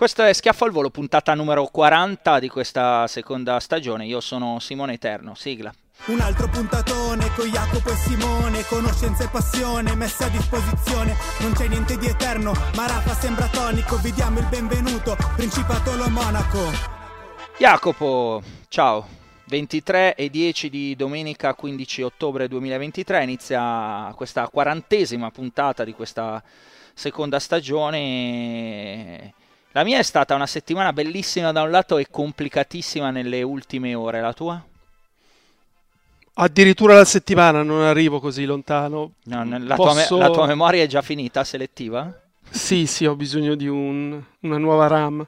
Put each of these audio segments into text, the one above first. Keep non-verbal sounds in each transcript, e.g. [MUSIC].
Questo è Schiaffo al Volo, puntata numero 40 di questa seconda stagione. Io sono Simone Eterno, sigla. Un altro puntatone con Jacopo e Simone, conoscenza e passione messe a disposizione. Non c'è niente di eterno, ma Rafa sembra tonico. Vi diamo il benvenuto, Principato Lo Monaco. Jacopo, ciao. 23 e 10 di domenica 15 ottobre 2023 inizia questa quarantesima puntata di questa seconda stagione la mia è stata una settimana bellissima da un lato e complicatissima nelle ultime ore. La tua? Addirittura la settimana non arrivo così lontano. No, la, Posso... tua me- la, tua memoria è già finita, selettiva? Sì, sì, ho bisogno di un, una nuova RAM.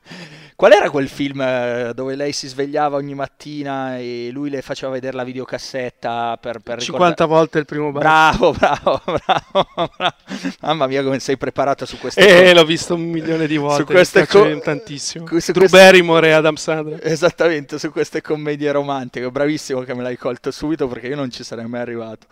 Qual era quel film eh, dove lei si svegliava ogni mattina e lui le faceva vedere la videocassetta per, per 50 volte il primo bacio. Bravo, [LAUGHS] bravo, bravo, bravo. Mamma mia come sei preparato su queste eh, cose. l'ho visto un milione di volte, su queste co- tantissimo. Su Drew queste... Barrymore e Adam Sandler. Esattamente, su queste commedie romantiche. Bravissimo che me l'hai colto subito perché io non ci sarei mai arrivato.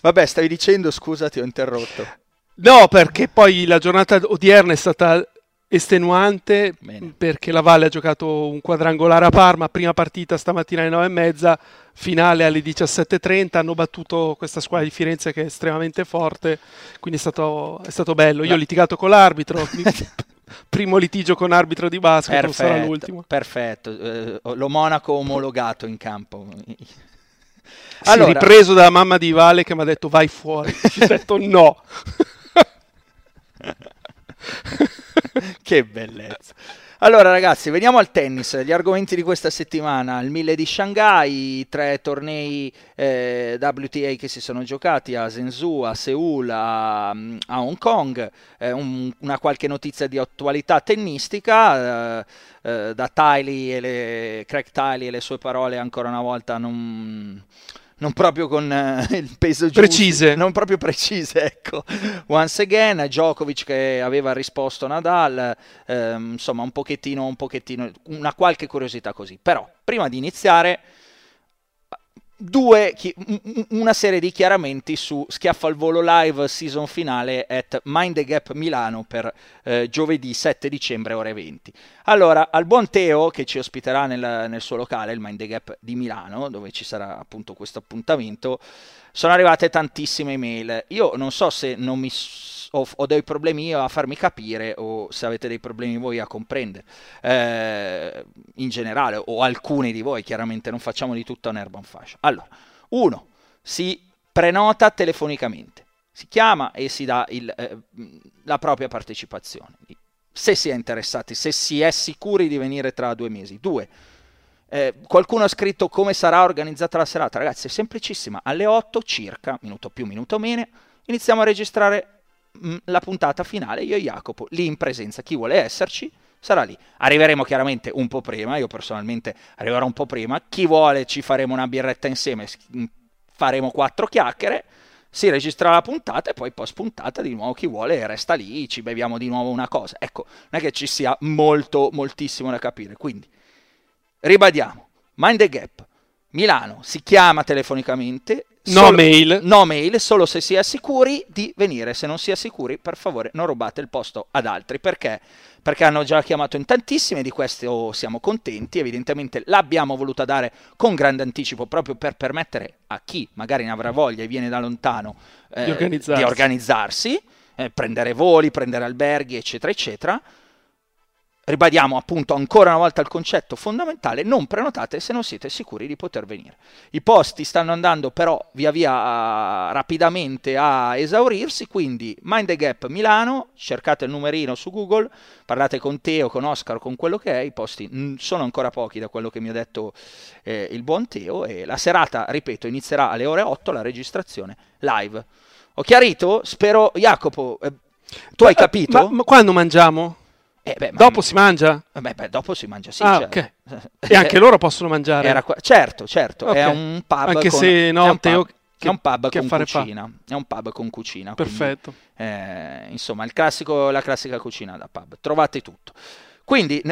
Vabbè, stavi dicendo, scusa, ti ho interrotto. No, perché poi la giornata odierna è stata estenuante Bene. perché la Valle ha giocato un quadrangolare a Parma, prima partita stamattina alle 9.30, finale alle 17.30, hanno battuto questa squadra di Firenze che è estremamente forte, quindi è stato, è stato bello. Io ho litigato con l'arbitro, [LAUGHS] primo litigio con arbitro di basket, perfetto, sarà l'ultimo. Perfetto, eh, lo Monaco omologato in campo. Allora, sì, ripreso dalla mamma di Vale che mi ha detto vai fuori, ho detto no. [LAUGHS] [LAUGHS] che bellezza. Allora ragazzi, veniamo al tennis, gli argomenti di questa settimana, il 1000 di Shanghai, i tre tornei eh, WTA che si sono giocati a Zhengzhou, a Seoul, a, a Hong Kong, eh, un, una qualche notizia di attualità tennistica, eh, eh da Tiley e le, Craig Tiley e le sue parole ancora una volta non non proprio con uh, il peso giusto. Precise. Non proprio precise, ecco. Once again, Djokovic che aveva risposto Nadal, ehm, insomma un pochettino, un pochettino, una qualche curiosità così. Però, prima di iniziare due, una serie di chiaramenti su Schiaffo al Volo Live season finale at Mind the Gap Milano per eh, giovedì 7 dicembre ore 20. Allora, al buon Teo che ci ospiterà nel, nel suo locale, il Mind the Gap di Milano, dove ci sarà appunto questo appuntamento, sono arrivate tantissime email. Io non so se non mi ho, ho, dei problemi io a farmi capire o se avete dei problemi voi a comprendere. Eh, in generale, o alcuni di voi, chiaramente non facciamo di tutto un fascio. Allora, uno, si prenota telefonicamente, si chiama e si dà il, eh, la propria partecipazione. Se si è interessati, se si è sicuri di venire tra due mesi. Due, eh, qualcuno ha scritto come sarà organizzata la serata. Ragazzi, è semplicissima. Alle 8 circa, minuto più, minuto meno, iniziamo a registrare Mm, la puntata finale, io e Jacopo, lì in presenza. Chi vuole esserci sarà lì. Arriveremo chiaramente un po' prima, io personalmente arriverò un po' prima. Chi vuole ci faremo una birretta insieme, mm, faremo quattro chiacchiere. Si registra la puntata e poi post puntata di nuovo chi vuole resta lì, ci beviamo di nuovo una cosa. Ecco, non è che ci sia molto, moltissimo da capire. Quindi, ribadiamo, Mind the Gap, Milano, si chiama telefonicamente No solo, mail. No mail, solo se si è sicuri di venire. Se non si è sicuri, per favore, non rubate il posto ad altri. Perché? Perché hanno già chiamato in tantissime, di questo siamo contenti. Evidentemente l'abbiamo voluta dare con grande anticipo proprio per permettere a chi magari ne avrà voglia e viene da lontano eh, di, organizzarsi. di organizzarsi. eh, prendere voli, prendere alberghi, eccetera, eccetera. Ribadiamo appunto ancora una volta il concetto fondamentale, non prenotate se non siete sicuri di poter venire. I posti stanno andando però via via rapidamente a esaurirsi, quindi Mind the Gap Milano, cercate il numerino su Google, parlate con Teo, con Oscar, con quello che è, i posti sono ancora pochi da quello che mi ha detto eh, il buon Teo e la serata, ripeto, inizierà alle ore 8 la registrazione live. Ho chiarito? Spero, Jacopo, eh, tu ma, hai capito? Ma, ma quando mangiamo? Eh, beh, dopo si mangia? Beh, beh, dopo si mangia, sì. Ah, okay. [LAUGHS] e anche loro possono mangiare? Qua... Certo, certo, okay. è un pub Anche con... se no, è un Teo... Pub. Che, è un pub con cucina. Fa? È un pub con cucina. Perfetto. Quindi, eh, insomma, classico, la classica cucina da pub. Trovate tutto. Quindi,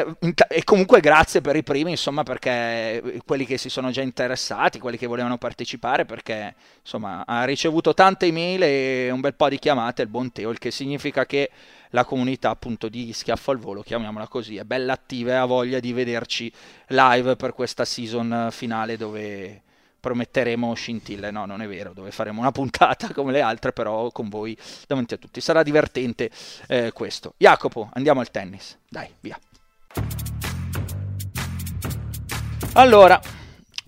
e comunque grazie per i primi, insomma, perché quelli che si sono già interessati, quelli che volevano partecipare, perché insomma ha ricevuto tante email e un bel po' di chiamate il buon Teo, il che significa che la comunità appunto di Schiaffo al Volo, chiamiamola così, è bella attiva e ha voglia di vederci live per questa season finale dove prometteremo scintille, no non è vero, dove faremo una puntata [LAUGHS] come le altre però con voi davanti a tutti, sarà divertente eh, questo. Jacopo, andiamo al tennis, dai, via. Allora,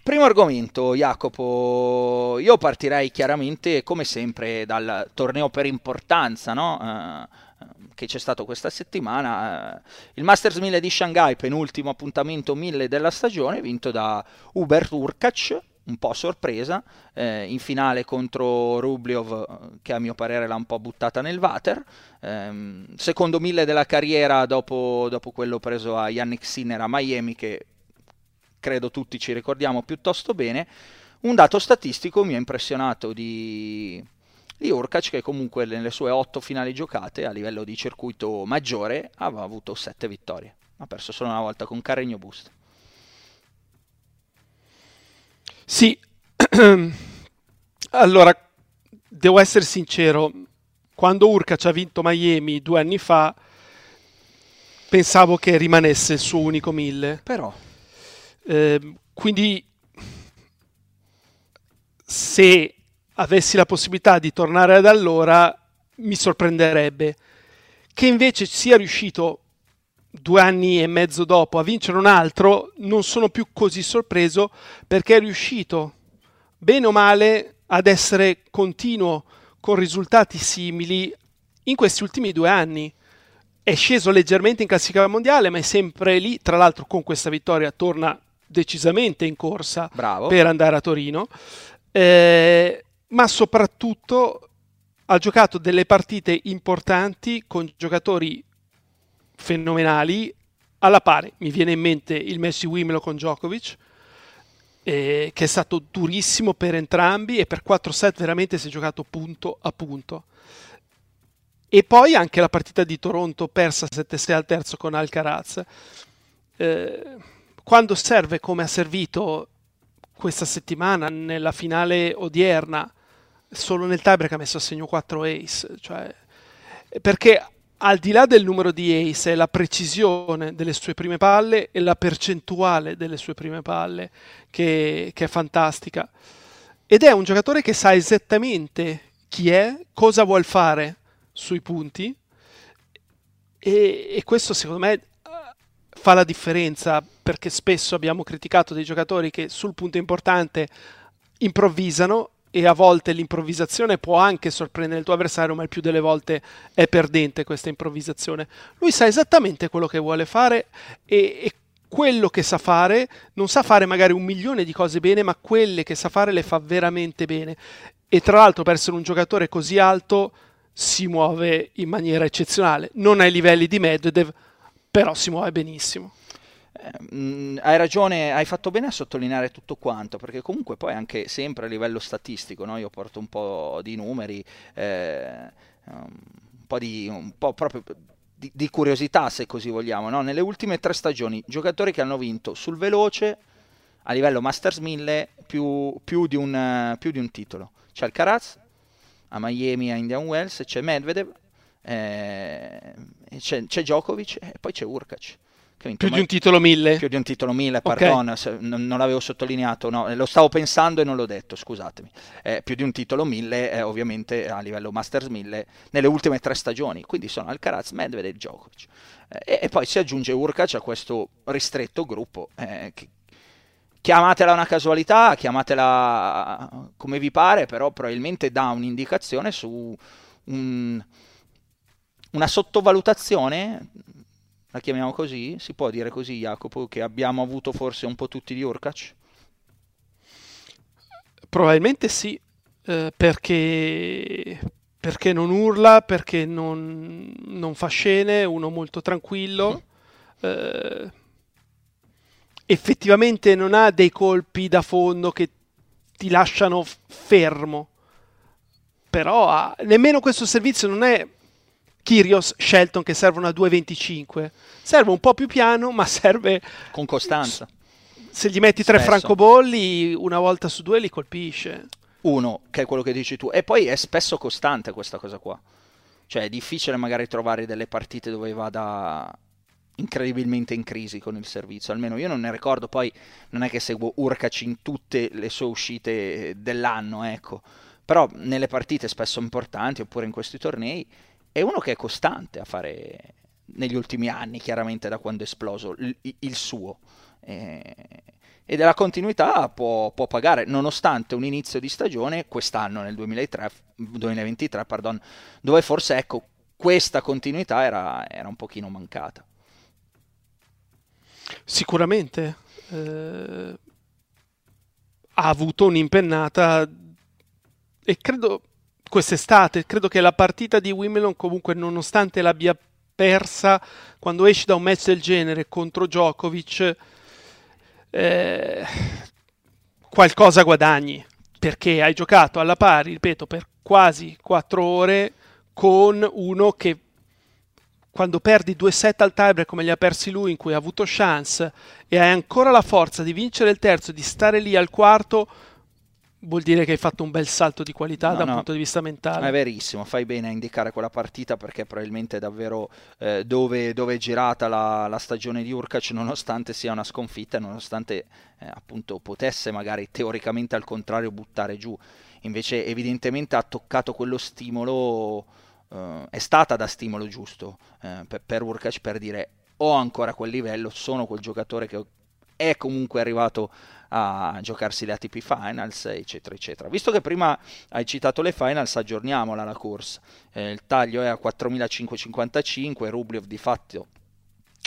primo argomento, Jacopo, io partirei chiaramente come sempre dal torneo per importanza, no? Uh, che c'è stato questa settimana, uh, il Masters 1000 di Shanghai, penultimo appuntamento 1000 della stagione, vinto da Uber Urkac, un po' sorpresa, eh, in finale contro Rubliov che a mio parere l'ha un po' buttata nel water, eh, secondo mille della carriera dopo, dopo, quello preso a Yannick Sinner a Miami che credo tutti ci ricordiamo piuttosto bene, un dato statistico mi ha impressionato di, di Urkac che comunque nelle sue otto finali giocate a livello di circuito maggiore aveva avuto sette vittorie, ha perso solo una volta con Carregno Boost. Sì, [CLEARS THROAT] allora devo essere sincero, quando Urkac ha vinto Miami due anni fa, pensavo che rimanesse il suo unico mille. Però. Eh, quindi se avessi la possibilità di tornare ad allora mi sorprenderebbe che invece sia riuscito due anni e mezzo dopo a vincere un altro, non sono più così sorpreso perché è riuscito, bene o male, ad essere continuo con risultati simili in questi ultimi due anni. È sceso leggermente in classifica mondiale, ma è sempre lì. Tra l'altro, con questa vittoria torna decisamente in corsa Bravo. per andare a Torino. Eh, ma soprattutto ha giocato delle partite importanti con giocatori fenomenali. Alla pari mi viene in mente il Messi Wimbledon con Djokovic, eh, che è stato durissimo per entrambi e per 4 set veramente si è giocato punto a punto. E poi anche la partita di Toronto persa 7-6 al terzo con Alcaraz. Eh, quando serve come ha servito questa settimana nella finale odierna, solo nel tiebreak ha messo a segno 4 ace, cioè, perché al di là del numero di ace è la precisione delle sue prime palle e la percentuale delle sue prime palle che, che è fantastica. Ed è un giocatore che sa esattamente chi è, cosa vuol fare sui punti e, e questo secondo me fa la differenza perché spesso abbiamo criticato dei giocatori che sul punto importante improvvisano e a volte l'improvvisazione può anche sorprendere il tuo avversario, ma il più delle volte è perdente questa improvvisazione. Lui sa esattamente quello che vuole fare e, e quello che sa fare, non sa fare magari un milione di cose bene, ma quelle che sa fare le fa veramente bene. E tra l'altro per essere un giocatore così alto si muove in maniera eccezionale. Non ai livelli di Medvedev, però si muove benissimo. Eh, hai ragione, hai fatto bene a sottolineare tutto quanto, perché comunque poi anche sempre a livello statistico, no? io porto un po' di numeri, eh, un po' di, un po' proprio di, di curiosità se così vogliamo, no? nelle ultime tre stagioni giocatori che hanno vinto sul veloce a livello Masters 1000 più, più, di, un, più di un titolo. C'è Alcaraz a Miami, a Indian Wells, c'è Medvedev, eh, c'è, c'è Djokovic e poi c'è Urkac più di un titolo 1000? Più di un titolo 1000, pardon, okay. non, non, l'avevo sottolineato, no, lo stavo pensando e non l'ho detto, scusatemi. Eh, più di un titolo 1000, eh, ovviamente a livello Masters 1000, nelle ultime tre stagioni, quindi sono Alcaraz, Medvedev e Djokovic. Eh, e, poi si aggiunge Urkac a questo ristretto gruppo, eh, che, chiamatela una casualità, chiamatela come vi pare, però probabilmente dà un'indicazione su un, una sottovalutazione la chiamiamo così? Si può dire così, Jacopo, che abbiamo avuto forse un po' tutti di Urkac? Probabilmente sì, eh, perché, perché, non urla, perché non, non, fa scene, uno molto tranquillo. Eh, effettivamente non ha dei colpi da fondo che ti lasciano fermo. Però ha, nemmeno questo servizio non è Kyrios, Shelton che servono a 2,25. Serve un po' più piano, ma serve... Con costanza. Se gli metti tre Spesso. francobolli, una volta su due li colpisce. Uno, che è quello che dici tu. E poi è spesso costante questa cosa qua. Cioè è difficile magari trovare delle partite dove vada incredibilmente in crisi con il servizio, almeno io non ne ricordo, poi non è che seguo Urkac in tutte le sue uscite dell'anno, ecco, però nelle partite spesso importanti oppure in questi tornei è uno che è costante a fare negli ultimi anni, chiaramente da quando è esploso il, il suo. Eh, e della continuità può, può, pagare, nonostante un inizio di stagione quest'anno, nel 2003, 2023, pardon, dove forse ecco, questa continuità era, era un pochino mancata. Sicuramente eh, ha avuto un'impennata e credo quest'estate. Credo che la partita di Wimbledon, comunque, nonostante l'abbia persa, quando esci da un match del genere contro Djokovic, eh, qualcosa guadagni. Perché hai giocato alla pari, ripeto, per quasi 4 ore con uno che quando perdi due set al tiebreak come li ha persi lui in cui ha avuto chance e hai ancora la forza di vincere il terzo di stare lì al quarto vuol dire che hai fatto un bel salto di qualità no, da un no, punto di vista mentale. È verissimo, fai bene a indicare quella partita perché probabilmente è davvero eh, dove, dove, è girata la, la, stagione di Urkac, nonostante sia una sconfitta, nonostante eh, appunto potesse magari teoricamente al contrario buttare giù. Invece evidentemente ha toccato quello stimolo, eh, è stata da stimolo giusto eh, per, per Urkac per dire ho ancora quel livello, sono quel giocatore che è comunque arrivato a giocarsi le ATP Finals, eccetera, eccetera. Visto che prima hai citato le Finals, aggiorniamola la corsa. Eh, il taglio è a 4.555, Rublev di fatto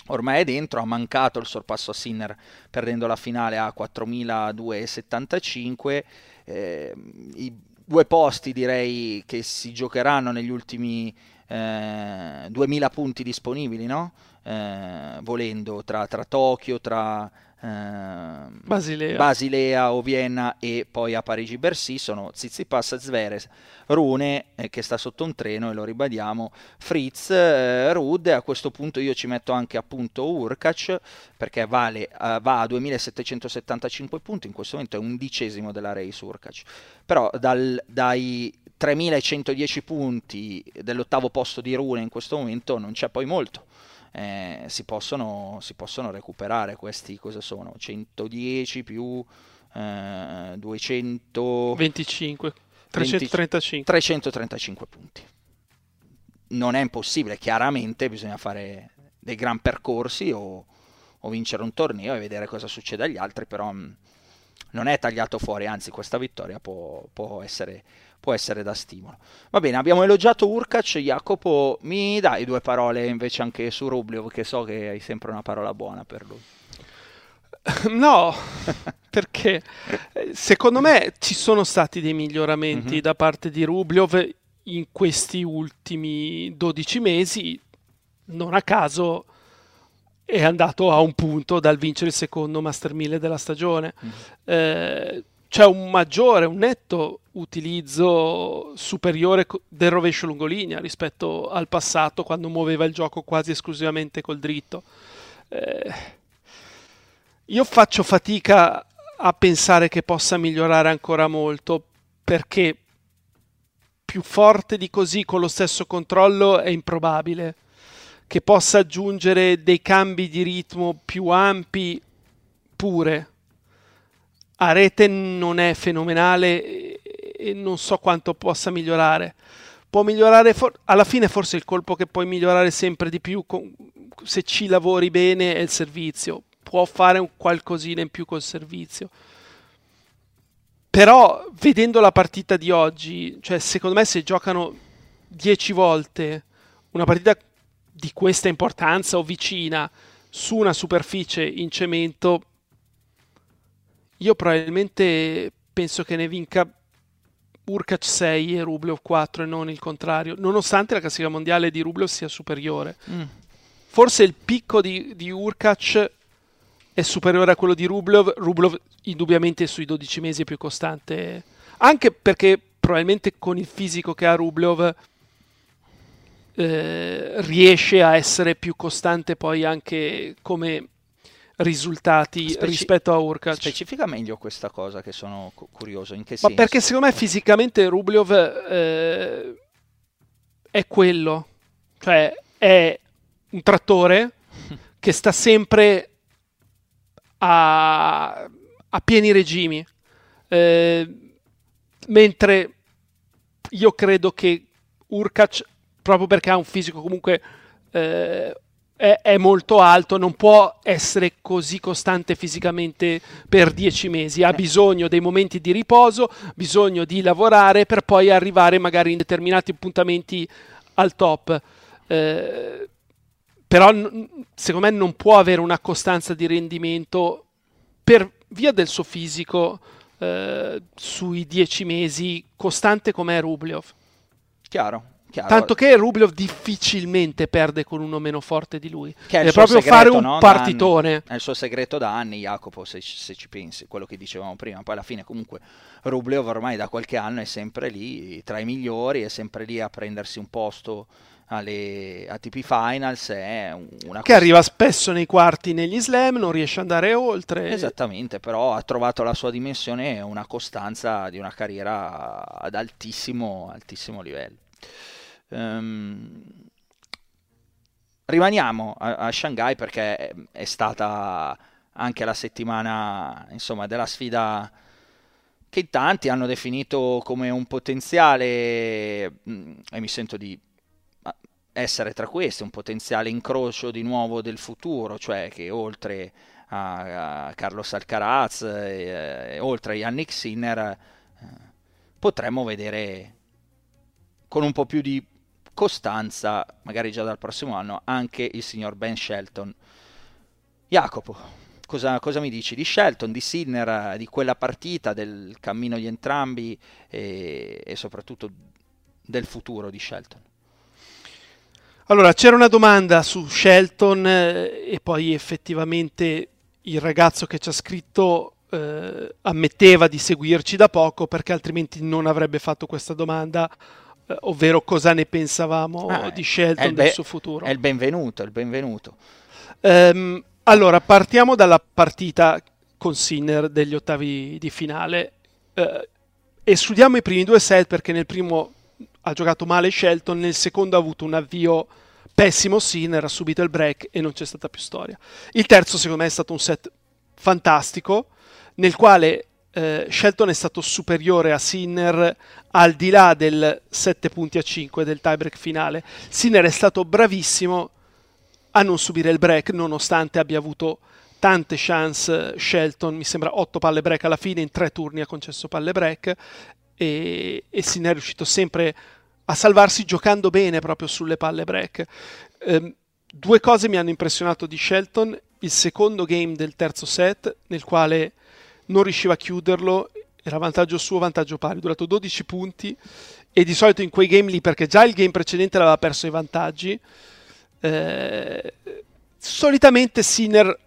ormai è dentro, ha mancato il sorpasso a Sinner perdendo la finale a 4.275. Eh, I due posti direi che si giocheranno negli ultimi eh, 2.000 punti disponibili, no? eh, volendo tra, tra Tokyo, tra Uh, Basilea. Basilea o Vienna e poi a Parigi-Bercy sono Tsitsipas, Zverev, Rune eh, che sta sotto un treno e lo ribadiamo, Fritz, eh, Rud a questo punto io ci metto anche appunto Urkac perché vale, uh, va a 2775 punti, in questo momento è undicesimo della race Urkac, però dal, dai 3110 punti dell'ottavo posto di Rune in questo momento non c'è poi molto eh, si, possono, si, possono, recuperare questi cosa sono? 110 più eh, 225 335 335 punti. Non è impossibile chiaramente bisogna fare dei gran percorsi o, o vincere un torneo e vedere cosa succede agli altri però mh, mm, non è tagliato fuori anzi questa vittoria può, può essere può essere da stimolo. Va bene, abbiamo elogiato Urkac, Jacopo, mi dai due parole invece anche su Rublev, che so che hai sempre una parola buona per lui. [LAUGHS] No, perché secondo me ci sono stati dei miglioramenti mm-hmm. da parte di Rublev in questi ultimi 12 mesi, non a caso è andato a un punto dal vincere il secondo Master 1000 della stagione. Mm-hmm. Eh, c'è un maggiore, un netto utilizzo superiore del rovescio lungolinea rispetto al passato quando muoveva il gioco quasi esclusivamente col dritto. Eh, io faccio fatica a pensare che possa migliorare ancora molto perché più forte di così con lo stesso controllo è improbabile. che possa aggiungere dei cambi di ritmo più ampi pure. A rete non è fenomenale e non so quanto possa migliorare. Può migliorare, for- alla fine forse il colpo che puoi migliorare sempre di più con- se ci lavori bene è il servizio. Può fare un qualcosina in più col servizio. Però vedendo la partita di oggi, cioè secondo me se giocano 10 volte una partita di questa importanza o vicina su una superficie in cemento, io probabilmente penso che ne vinca Urkac 6 e Rublev 4 e non il contrario, nonostante la classifica mondiale di Rublev sia superiore. Mm. Forse il picco di, di Urkac è superiore a quello di Rublev, Rublev indubbiamente sui 12 mesi è più costante, anche perché probabilmente con il fisico che ha Rublev eh, riesce a essere più costante poi anche come risultati Speci- rispetto a Urkac. Specifica meglio questa cosa che sono curioso, in che Ma senso? perché secondo me fisicamente Rublev eh, è quello, cioè è un trattore [LAUGHS] che sta sempre a, a pieni regimi, eh, mentre io credo che Urkac proprio perché ha un fisico comunque eh, è, è, molto alto, non può essere così costante fisicamente per dieci mesi, ha bisogno dei momenti di riposo, bisogno di lavorare per poi arrivare magari in determinati appuntamenti al top. Eh, però secondo me non può avere una costanza di rendimento per via del suo fisico eh, sui dieci mesi costante come è Rublev. Chiaro, Chiaro. Tanto che Rublev difficilmente perde con uno meno forte di lui. Che è, è proprio segreto, fare un no? partitone. È il suo segreto da anni, Jacopo, se, se, ci pensi, quello che dicevamo prima. Poi alla fine comunque Rublev ormai da qualche anno è sempre lì, tra i migliori, è sempre lì a prendersi un posto alle ATP Finals. È una che cosa... arriva spesso nei quarti negli slam, non riesce ad andare oltre. Esattamente, però ha trovato la sua dimensione e una costanza di una carriera ad altissimo, altissimo livello. Um, rimaniamo a, a, Shanghai perché è stata anche la settimana insomma, della sfida che tanti hanno definito come un potenziale, mm, e mi sento di essere tra questi, un potenziale incrocio di nuovo del futuro, cioè che oltre a, a Carlos Alcaraz e, e oltre a Yannick Sinner eh, potremmo vedere con un po' più di costanza, magari già dal prossimo anno, anche il signor Ben Shelton. Jacopo, cosa, cosa mi dici di Shelton, di Sinner, di quella partita, del cammino di entrambi e, e soprattutto del futuro di Shelton? Allora, c'era una domanda su Shelton eh, e poi effettivamente il ragazzo che ci ha scritto eh, ammetteva di seguirci da poco perché altrimenti non avrebbe fatto questa domanda ovvero cosa ne pensavamo ah, di Shelton be- del suo futuro. È il benvenuto, è il benvenuto. Um, allora, partiamo dalla partita con Sinner degli ottavi di finale. Uh, escludiamo i primi due set perché nel primo ha giocato male Shelton, nel secondo ha avuto un avvio pessimo Sinner, ha subito il break e non c'è stata più storia. Il terzo secondo me è stato un set fantastico nel quale eh, Shelton è stato superiore a Sinner al di là del 7 punti a 5 del tiebreak finale. Sinner è stato bravissimo a non subire il break nonostante abbia avuto tante chance Shelton, mi sembra 8 palle break alla fine, in 3 turni ha concesso palle break e, e Sinner è riuscito sempre a salvarsi giocando bene proprio sulle palle break. Um, due cose mi hanno impressionato di Shelton, il secondo game del terzo set nel quale non riusciva a chiuderlo, era vantaggio suo, vantaggio pari, durato 12 punti e di solito in quei game lì, perché già il game precedente l'aveva perso i vantaggi, eh, solitamente Sinner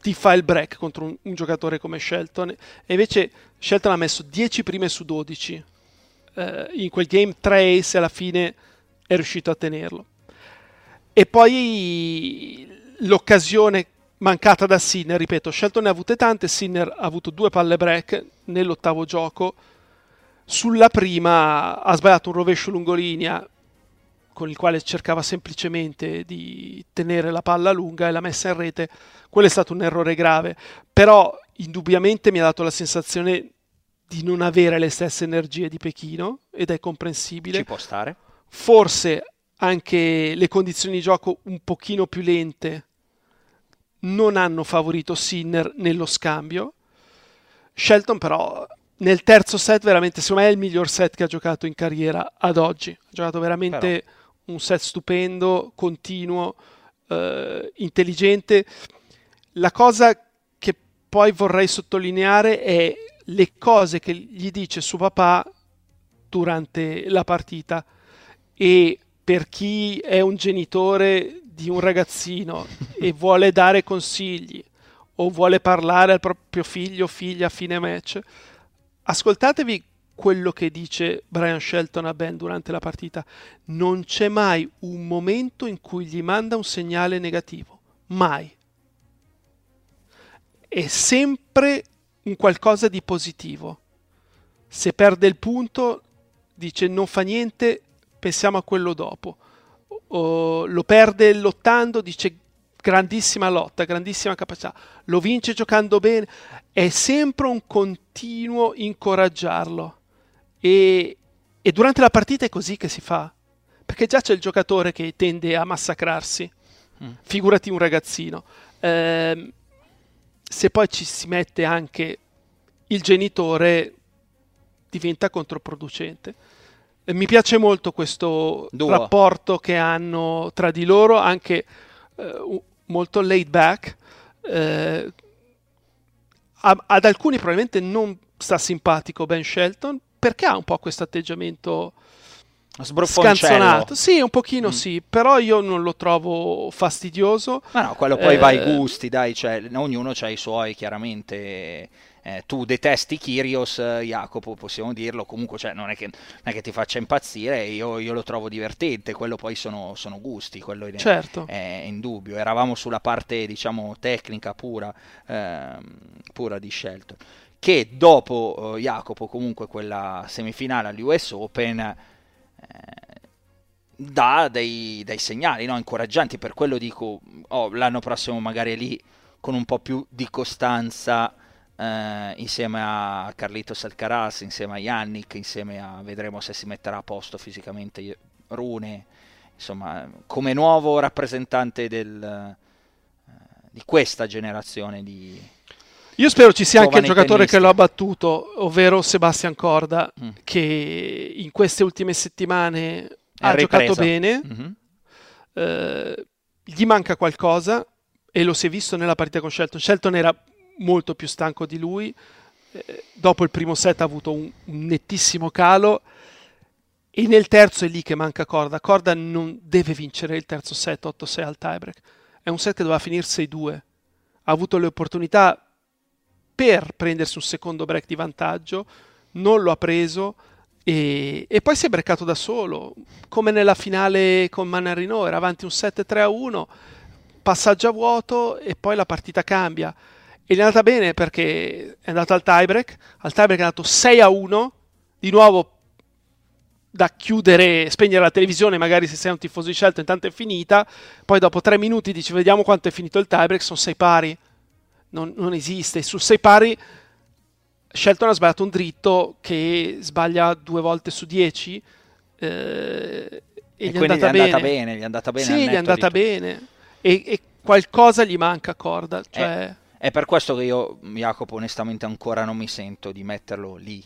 ti fa il break contro un, un, giocatore come Shelton. E invece Shelton ha messo 10 prime su 12 eh, in quel game 3 ace alla fine è riuscito a tenerlo. E poi l'occasione mancata da Sinner, ripeto, Shelton ne ha avute tante, Sinner ha avuto due palle break nell'ottavo gioco, sulla prima ha sbagliato un rovescio lungolinea con il quale cercava semplicemente di tenere la palla lunga e la messa in rete, quello è stato un errore grave, però indubbiamente mi ha dato la sensazione di non avere le stesse energie di Pechino ed è comprensibile. Ci può stare. Forse anche le condizioni di gioco un pochino più lente non hanno favorito Sinner nello scambio. Shelton però nel terzo set veramente secondo me è il miglior set che ha giocato in carriera ad oggi. Ha giocato veramente però. un set stupendo, continuo, eh, intelligente. La cosa che poi vorrei sottolineare è le cose che gli dice suo papà durante la partita e per chi è un genitore di un ragazzino e vuole dare consigli o vuole parlare al proprio figlio o figlia a fine match, ascoltatevi quello che dice Brian Shelton a Ben durante la partita. Non c'è mai un momento in cui gli manda un segnale negativo. Mai. È sempre un qualcosa di positivo. Se perde il punto, dice non fa niente, pensiamo a quello dopo. O, lo perde lottando, dice grandissima lotta, grandissima capacità. Lo vince giocando bene. È sempre un continuo incoraggiarlo. E, e durante la partita è così che si fa. Perché già c'è il giocatore che tende a massacrarsi. Mm. Figurati un ragazzino. Eh, se poi ci si mette anche il genitore, diventa controproducente. Eh, mi piace molto questo Duo. rapporto che hanno tra di loro, anche eh, molto laid back. Eh, ad alcuni probabilmente non sta simpatico Ben Shelton perché ha un po' questo atteggiamento scanzonato. Sì, un pochino mm. sì, però io non lo trovo fastidioso. Ma no, quello poi eh, va ai gusti, dai, cioè, ognuno ha i suoi chiaramente eh, tu detesti Kyrios, eh, Jacopo, possiamo dirlo, comunque cioè, non, è che, non, è che, ti faccia impazzire, io, io lo trovo divertente, quello poi sono, sono gusti, quello è, certo. è indubbio. Eravamo sulla parte, diciamo, tecnica pura, eh, pura di Shelton. Che dopo eh, Jacopo, comunque, quella semifinale all'US Open eh, dà dei, dei segnali no? incoraggianti. Per quello dico, oh, l'anno prossimo magari lì con un po' più di costanza eh, insieme a Carlitos Alcaraz, insieme a Yannick, insieme a vedremo se si metterà a posto fisicamente Rune, insomma, come nuovo rappresentante del, eh, di questa generazione di io spero ci sia anche il giocatore tennisti. che lo ha battuto, ovvero Sebastian Corda, mm. che in queste ultime settimane È ha ripresa. giocato bene. Mm-hmm. Eh, gli manca qualcosa e lo si è visto nella partita con Shelton. Shelton era molto più stanco di lui. Eh, dopo il primo set ha avuto un, un, nettissimo calo e nel terzo è lì che manca Corda. Corda non deve vincere il terzo set 8-6 al tiebreak. È un set che doveva finire 6-2. Ha avuto le opportunità per prendersi un secondo break di vantaggio, non lo ha preso e, e poi si è brecato da solo, come nella finale con Manarino, era avanti un 7-3-1, passaggio a vuoto e poi la partita cambia. E gli è andata bene perché è andato al tiebreak, al tiebreak è andato 6 a 1, di nuovo da chiudere, spegnere la televisione, magari se sei un tifoso di scelta intanto è finita, poi dopo 3 minuti dici vediamo quanto è finito il tiebreak, sono 6 pari, non, non esiste, su 6 pari Shelton ha sbagliato un dritto che sbaglia due volte su 10 eh, e, e, gli, è andata, gli è andata bene. bene. Gli è andata bene. Sì, gli è andata bene. E, e, qualcosa gli manca a Corda. Eh, cioè... Eh è per questo che io, Jacopo, onestamente ancora non mi sento di metterlo lì.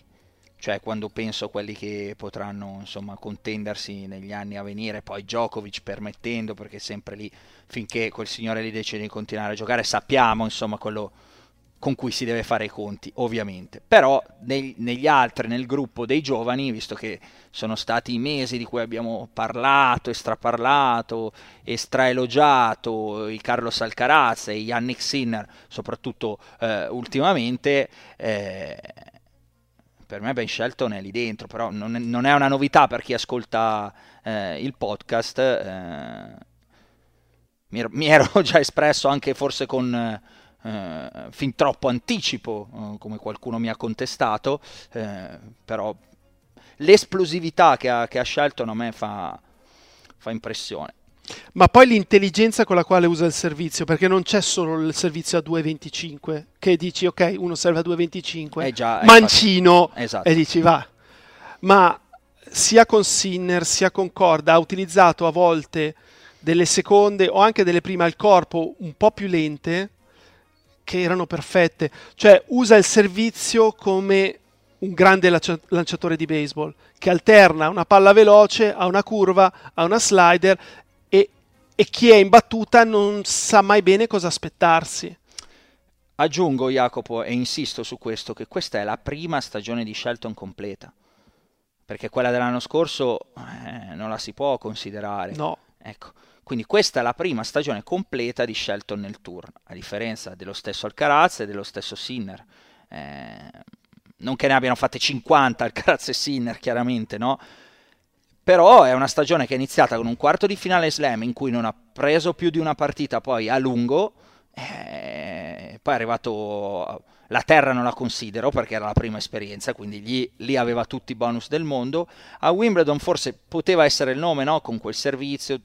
Cioè, quando penso a quelli che potranno insomma contendersi negli anni a venire, poi Djokovic permettendo, perché sempre lì, finché quel signore lì decide di continuare a giocare, sappiamo insomma quello con cui si deve fare i conti, ovviamente. Però nei, negli altri, nel gruppo dei giovani, visto che sono stati i mesi di cui abbiamo parlato, estraparlato, estraelogiato, i Carlos Alcaraz e Yannick Sinner, soprattutto eh, ultimamente, eh, per me Ben Shelton è lì dentro, però non è, non è una novità per chi ascolta eh, il podcast. Eh, mi, ero [LAUGHS] già espresso anche forse con eh, fin troppo anticipo, eh, come qualcuno mi ha contestato, eh, però l'esplosività che ha, che ha Shelton a me fa, fa impressione. Ma poi l'intelligenza con la quale usa il servizio, perché non c'è solo il servizio a 2,25, che dici ok, uno serve a 2,25, già, mancino, esatto. e dici va. Ma sia con Sinner sia con Corda ha utilizzato a volte delle seconde o anche delle prime al corpo un po' più lente, che erano perfette. Cioè usa il servizio come un grande lanciatore di baseball, che alterna una palla veloce a una curva, a una slider e chi è in battuta non sa mai bene cosa aspettarsi. Aggiungo Jacopo e insisto su questo che questa è la prima stagione di Shelton completa, perché quella dell'anno scorso eh, non la si può considerare. No. Ecco. Quindi questa è la prima stagione completa di Shelton nel tour, a differenza dello stesso Alcaraz e dello stesso Sinner. Eh, non che ne abbiano fatte 50 Alcaraz e Sinner, chiaramente, no? Però è una stagione che è iniziata con un quarto di finale slam in cui non ha preso più di una partita poi a lungo, eh, poi è arrivato... La terra non la considero perché era la prima esperienza, quindi lì, lì, aveva tutti i bonus del mondo. A Wimbledon forse poteva essere il nome, no? Con quel servizio,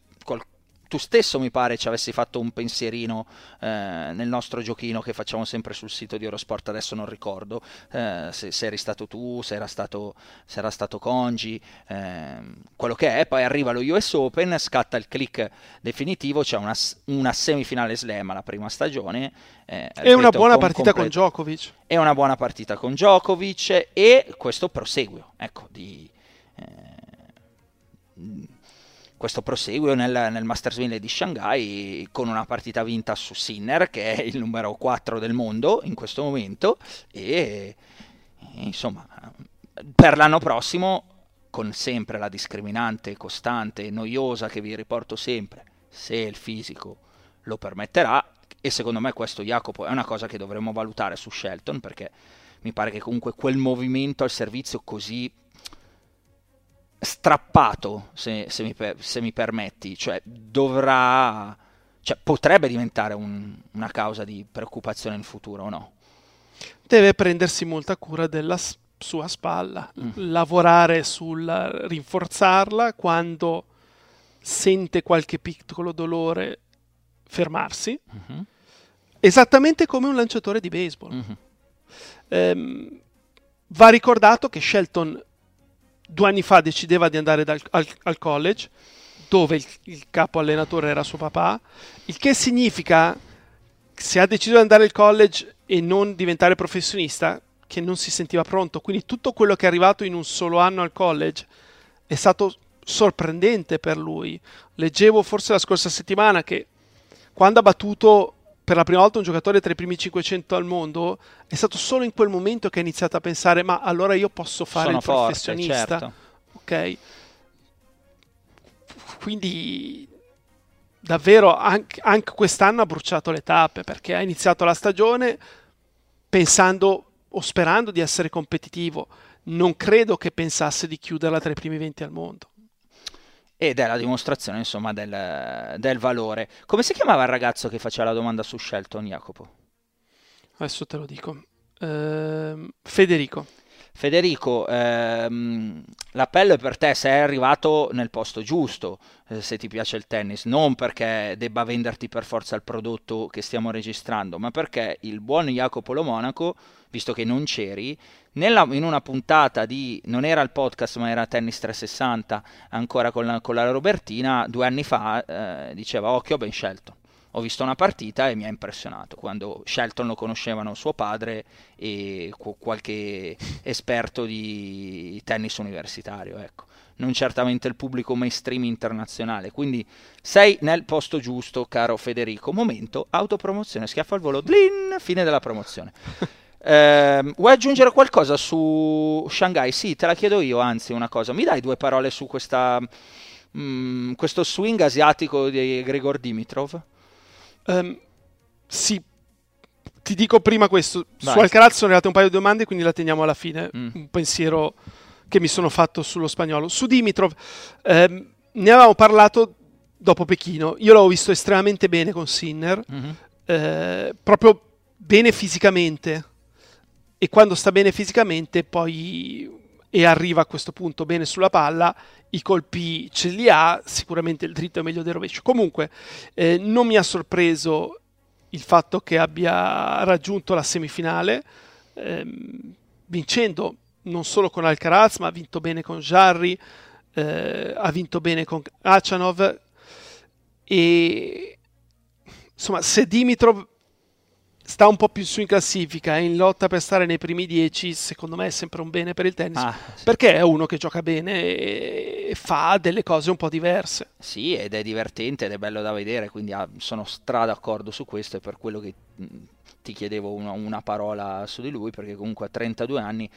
tu stesso mi pare ci avessi fatto un pensierino eh, nel nostro giochino che facciamo sempre sul sito di Eurosport, adesso non ricordo eh, se, se, eri stato tu, se era stato, se era stato Congi, eh, quello che è, poi arriva lo US Open, scatta il click definitivo, c'è una, una semifinale slam alla prima stagione. Eh, è una buona con partita completo. con Djokovic. È una buona partita con Djokovic e questo proseguio, ecco, di eh, questo proseguio nel, nel Masters 1000 di Shanghai con una partita vinta su Sinner che è il numero 4 del mondo in questo momento e, e insomma per l'anno prossimo con sempre la discriminante costante e noiosa che vi riporto sempre se il fisico lo permetterà e secondo me questo Jacopo è una cosa che dovremmo valutare su Shelton perché mi pare che comunque quel movimento al servizio così strappato, se, se, mi, se mi, permetti, cioè dovrà, cioè, potrebbe diventare un, una causa di preoccupazione in futuro o no? Deve prendersi molta cura della sua spalla, mm. lavorare sul rinforzarla quando sente qualche piccolo dolore, fermarsi, mm-hmm. esattamente come un lanciatore di baseball. Mm-hmm. Ehm, va ricordato che Shelton due anni fa decideva di andare dal, al, al, college, dove il, il, capo allenatore era suo papà, il che significa se ha deciso di andare al college e non diventare professionista, che non si sentiva pronto. Quindi tutto quello che è arrivato in un solo anno al college è stato sorprendente per lui. Leggevo forse la scorsa settimana che quando ha battuto per la prima volta un giocatore tra i primi 500 al mondo, è stato solo in quel momento che ha iniziato a pensare ma allora io posso fare Sono il forte, professionista. Certo. Ok. Quindi davvero anche, anche quest'anno ha bruciato le tappe perché ha iniziato la stagione pensando o sperando di essere competitivo. Non credo che pensasse di chiuderla tra i primi 20 al mondo ed è la dimostrazione insomma del, del, valore. Come si chiamava il ragazzo che faceva la domanda su Shelton, Jacopo? Adesso te lo dico. Uh, Federico. Federico, ehm, l'appello è per te, sei arrivato nel posto giusto, eh, se ti piace il tennis, non perché debba venderti per forza il prodotto che stiamo registrando, ma perché il buon Jacopo Lo Monaco, visto che non c'eri, nella, in una puntata di, non era il podcast ma era Tennis 360, ancora con la, con la Robertina, due anni fa, eh, diceva occhio ben scelto ho visto una partita e mi ha impressionato quando Shelton lo conoscevano suo padre e qualche esperto di tennis universitario, ecco. non certamente il pubblico mainstream internazionale. Quindi sei nel posto giusto, caro Federico. Momento, autopromozione, schiaffo al volo, blin, fine della promozione. [LAUGHS] Eh, vuoi aggiungere qualcosa su Shanghai? Sì, te la chiedo io, anzi una cosa. Mi dai due parole su questa, mh, mm, questo swing asiatico di Grigor Dimitrov? Um, sì, ti dico prima questo. Vai. Su Alcaraz sono arrivate un paio di domande, quindi la teniamo alla fine. Mm. Un pensiero che mi sono fatto sullo spagnolo. Su Dimitrov, ehm, ne avevamo parlato dopo Pechino. Io l'ho visto estremamente bene con Sinner, mm-hmm. eh, proprio bene fisicamente. E quando sta bene fisicamente, poi e arriva a questo punto bene sulla palla, i colpi ce li ha, sicuramente il dritto è meglio del rovescio. Comunque eh, non mi ha sorpreso il fatto che abbia raggiunto la semifinale, ehm, vincendo non solo con Alcaraz, ma ha vinto bene con Jarry, eh, ha vinto bene con Achanov e insomma se Dimitrov sta un po' più su in classifica, è in lotta per stare nei primi dieci, secondo me è sempre un bene per il tennis, ah, sì. perché è uno che gioca bene e fa delle cose un po' diverse. Sì, ed è divertente ed è bello da vedere, quindi ah, sono stra d'accordo su questo e per quello che ti chiedevo una, una, parola su di lui, perché comunque a 32 anni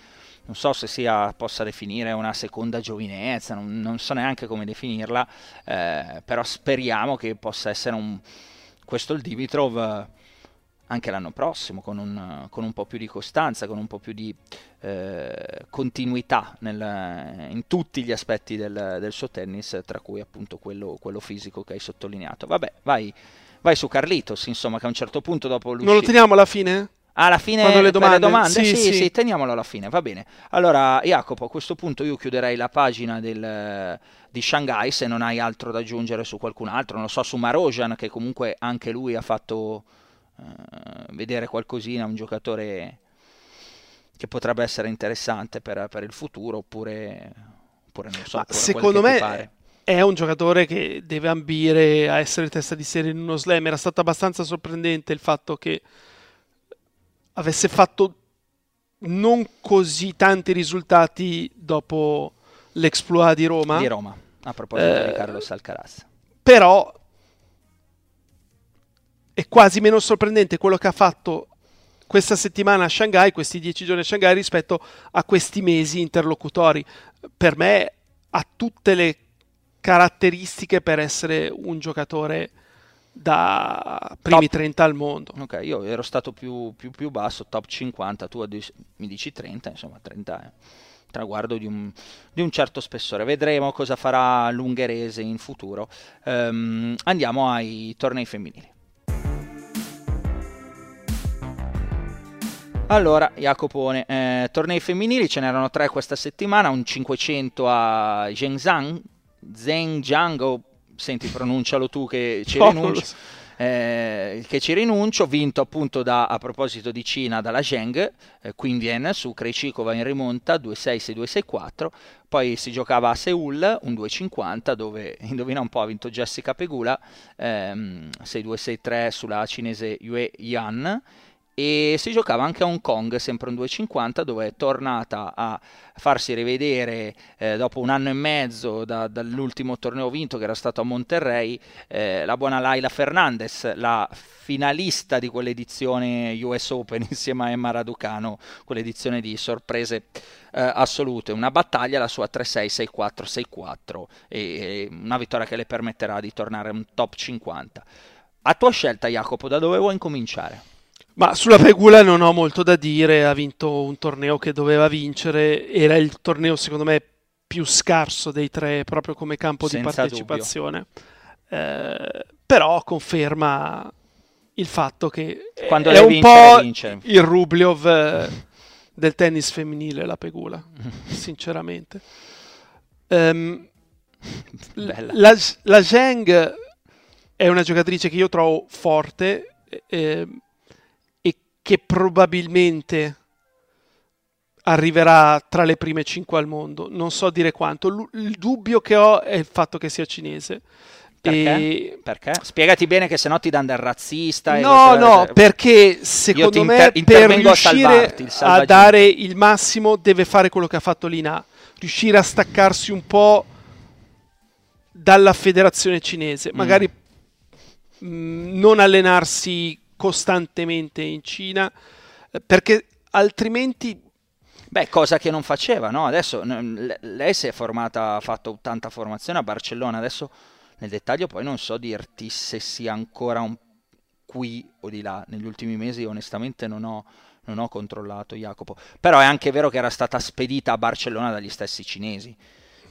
non so se sia, possa definire una seconda giovinezza, non, non so neanche come definirla, eh, però speriamo che possa essere un, questo il Dimitrov anche l'anno prossimo con un, con un, po' più di costanza, con un po' più di eh, continuità nel, in tutti gli aspetti del, del, suo tennis, tra cui appunto quello, quello, fisico che hai sottolineato. Vabbè, vai, vai su Carlitos, insomma, che a un certo punto dopo l'uscita... Non lo teniamo alla fine? Alla fine le domande? le domande? Sì, sì, sì, teniamolo alla fine, va bene. Allora, Jacopo, a questo punto io chiuderei la pagina del, di Shanghai se non hai altro da aggiungere su qualcun altro, non lo so, su Marojan, che comunque anche lui ha fatto eh, vedere qualcosina, un giocatore che potrebbe essere interessante per, per il futuro, oppure, oppure non so. secondo me è un giocatore che deve ambire a essere testa di serie in uno slam. Era stato abbastanza sorprendente il fatto che avesse fatto non così tanti risultati dopo l'exploit di Roma. Di Roma, a proposito eh, di Carlos Alcaraz. Però è quasi meno sorprendente quello che ha fatto questa settimana a Shanghai, questi dieci giorni a Shanghai, rispetto a questi mesi interlocutori. Per me ha tutte le caratteristiche per essere un giocatore da primi top. 30 al mondo. Ok, io ero stato più, più, più basso, top 50, tu mi dici 30, insomma 30 è traguardo di un, di un, certo spessore. Vedremo cosa farà l'ungherese in futuro. Um, andiamo ai tornei femminili. Allora, Jacopone, eh, tornei femminili ce n'erano tre questa settimana, un 500 a Zhengzhang, Zhengzhang, oh, senti pronuncialo tu che ci [LAUGHS] oh, rinuncio, eh, che ci rinuncio, vinto appunto da, a proposito di Cina dalla Zheng, eh, Queen su Krejcikova in rimonta 2-6-6-2-6-4, poi si giocava a Seoul un 2-50 dove, [LAUGHS] indovina un po', ha vinto Jessica Pegula, ehm, 6-2-6-3 sulla cinese Yue Yan, e si giocava anche a Hong Kong, sempre un 2,50, dove è tornata a farsi rivedere eh, dopo un anno e mezzo da, dall'ultimo torneo vinto che era stato a Monterrey, eh, la buona Laila Fernandez, la finalista di quell'edizione US Open [LAUGHS] insieme a Emma Raducano, quell'edizione di sorprese eh, assolute, una battaglia, la sua 3-6, 6-4, 6-4 e, e una vittoria che le permetterà di tornare un top 50. A tua scelta Jacopo, da dove vuoi incominciare? Ma sulla Pegula non ho molto da dire, ha vinto un torneo che doveva vincere, era il torneo secondo me più scarso dei tre proprio come campo Senza di partecipazione. Eh, però conferma il fatto che Quando è un vincere, po' il Rubliov eh, del tennis femminile la Pegula, [LAUGHS] sinceramente. Um, la, la Zheng è una giocatrice che io trovo forte. Eh, che probabilmente arriverà tra le prime 5 al mondo. Non so dire quanto. L- il dubbio che ho è il fatto che sia cinese. Perché? E... perché? Spiegati bene che se no ti danno del razzista. No, no, perché secondo inter- me per riuscire a, a dare il massimo deve fare quello che ha fatto Lina, riuscire a staccarsi un po' dalla federazione cinese, mm. magari mh, mm, non allenarsi costantemente in Cina, eh, perché altrimenti... Beh, cosa che non faceva, no? Adesso lei si è formata, ha fatto tanta formazione a Barcellona, adesso nel dettaglio poi non so dirti se sia ancora un qui o di là, negli ultimi mesi onestamente non ho, non ho controllato Jacopo, però è anche vero che era stata spedita a Barcellona dagli stessi cinesi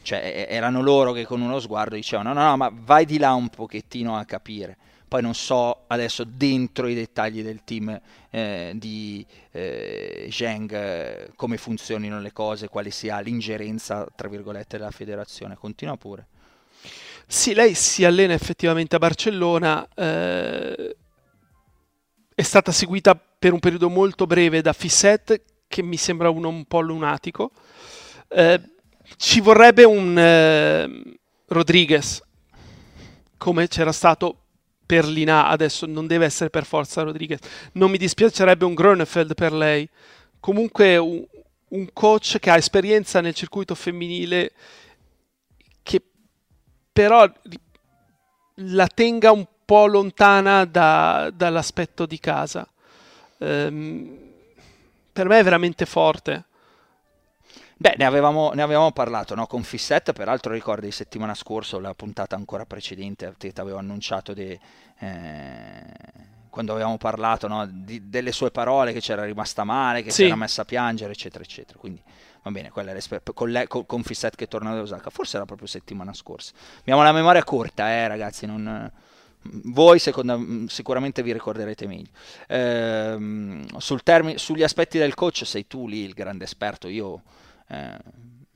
cioè erano loro che con uno sguardo dicevano no, no, ma vai di là un pochettino a capire. Poi non so adesso dentro i dettagli del team eh, di eh, Zheng come funzionino le cose, quale sia l'ingerenza, tra virgolette, della federazione. Continua pure. Sì, lei si allena effettivamente a Barcellona, eh, è stata seguita per un periodo molto breve da Fisset, che mi sembra uno un po' lunatico. Eh, ci vorrebbe un eh, Rodriguez, come c'era stato per Lina, adesso non deve essere per forza Rodriguez. Non mi dispiacerebbe un Grönefeld per lei. Comunque un, un coach che ha esperienza nel circuito femminile che però la tenga un po' lontana da, dall'aspetto di casa. Ehm, per me è veramente forte. Beh, ne avevamo, ne avevamo parlato no? con Fissette, peraltro ricordi settimana scorsa, la puntata ancora precedente, ti avevo annunciato di, eh, quando avevamo parlato no? di, delle sue parole, che c'era rimasta male, che sì. si era messa a piangere, eccetera, eccetera. Quindi va bene, quella è con, le, con, con Fissette che torna da Osaka, forse era proprio settimana scorsa. Abbiamo la memoria corta, eh, ragazzi, non voi secondo, sicuramente vi ricorderete meglio. Eh, sul termi, sugli aspetti del coach sei tu lì il grande esperto, io eh,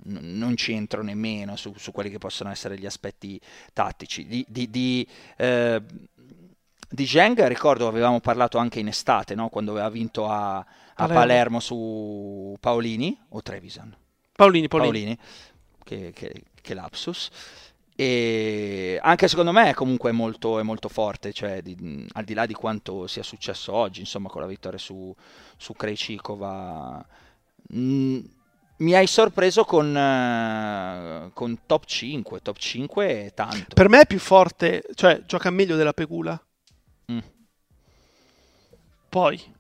non ci entro nemmeno su, su, quelli che possono essere gli aspetti tattici. Di, di, di, eh, di Zheng ricordo avevamo parlato anche in estate, no? quando aveva vinto a, a Palermo. Palermo. su Paolini o Trevisan. Paolini, Paolini. Paolini che, che, che lapsus e anche secondo me è comunque molto, è molto forte, cioè di, al di là di quanto sia successo oggi, insomma con la vittoria su, su Krejcikova, mi hai sorpreso con, uh, con, top 5, top 5 è tanto. Per me è più forte, cioè gioca meglio della Pegula. Mm. Poi,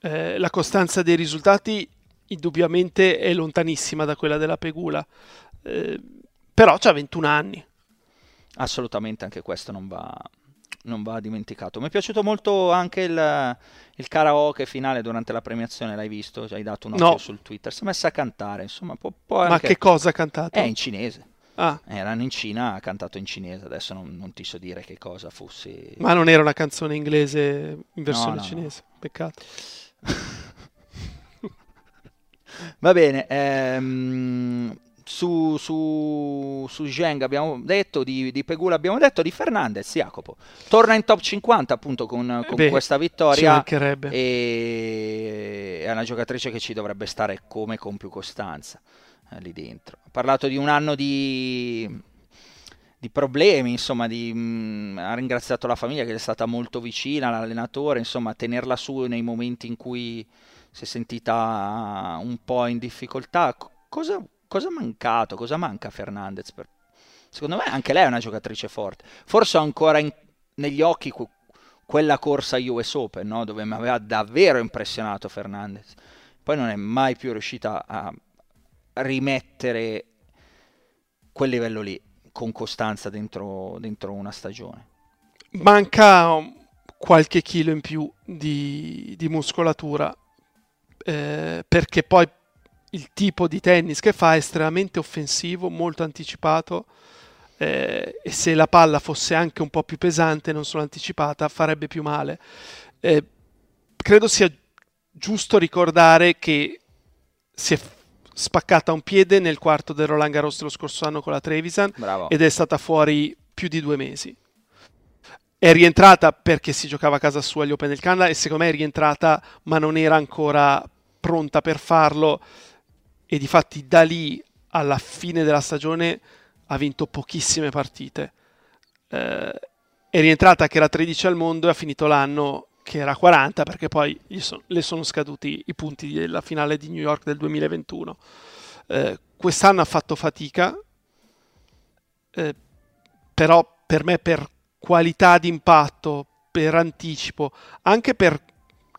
eh, la costanza dei risultati indubbiamente è lontanissima da quella della Pegula, eh, però ha 21 anni assolutamente anche questo non va, non va dimenticato. Mi è piaciuto molto anche il, il, karaoke finale durante la premiazione, l'hai visto? Hai dato un occhio no. sul Twitter. Si è messa a cantare, insomma. Può, può Ma che cosa ha cantato? È in cinese. Ah. Erano in Cina, ha cantato in cinese, adesso non, non, ti so dire che cosa fosse. Ma non era una canzone inglese in versione no, no, cinese, peccato. [LAUGHS] Va bene, ehm, su, su, su Zheng abbiamo detto, di, di, Pegula abbiamo detto, di Fernandez, Jacopo. Torna in top 50 appunto con, con Beh, questa vittoria e è una giocatrice che ci dovrebbe stare come con più costanza eh, lì dentro. Ha parlato di un anno di di problemi, insomma, di, mh, mm, ha ringraziato la famiglia che è stata molto vicina, l'allenatore, insomma, tenerla su nei momenti in cui si è sentita un po' in difficoltà. Cosa, cosa ha mancato? Cosa manca a Fernandez? Per... Secondo me anche lei è una giocatrice forte. Forse ho ancora in... negli occhi que... quella corsa US Open, no? dove mi aveva davvero impressionato Fernandez. Poi non è mai più riuscita a rimettere quel livello lì con costanza dentro, dentro una stagione. Manca qualche chilo in più di, di muscolatura eh, perché poi il tipo di tennis che fa è estremamente offensivo, molto anticipato eh, e se la palla fosse anche un po' più pesante, non solo anticipata, farebbe più male. Eh, credo sia giusto ricordare che si è spaccata un piede nel quarto del Roland Garros lo scorso anno con la Trevisan Bravo. ed è stata fuori più di due mesi. È rientrata perché si giocava a casa sua agli Open del Canada e secondo me è rientrata ma non era ancora pronta per farlo e di fatti da lì alla fine della stagione ha vinto pochissime partite. Eh, è rientrata che era 13 al mondo e ha finito l'anno che era 40 perché poi so, le sono scaduti i punti della finale di New York del 2021. Eh, quest'anno ha fatto fatica, eh, però per me per qualità di impatto, per anticipo, anche per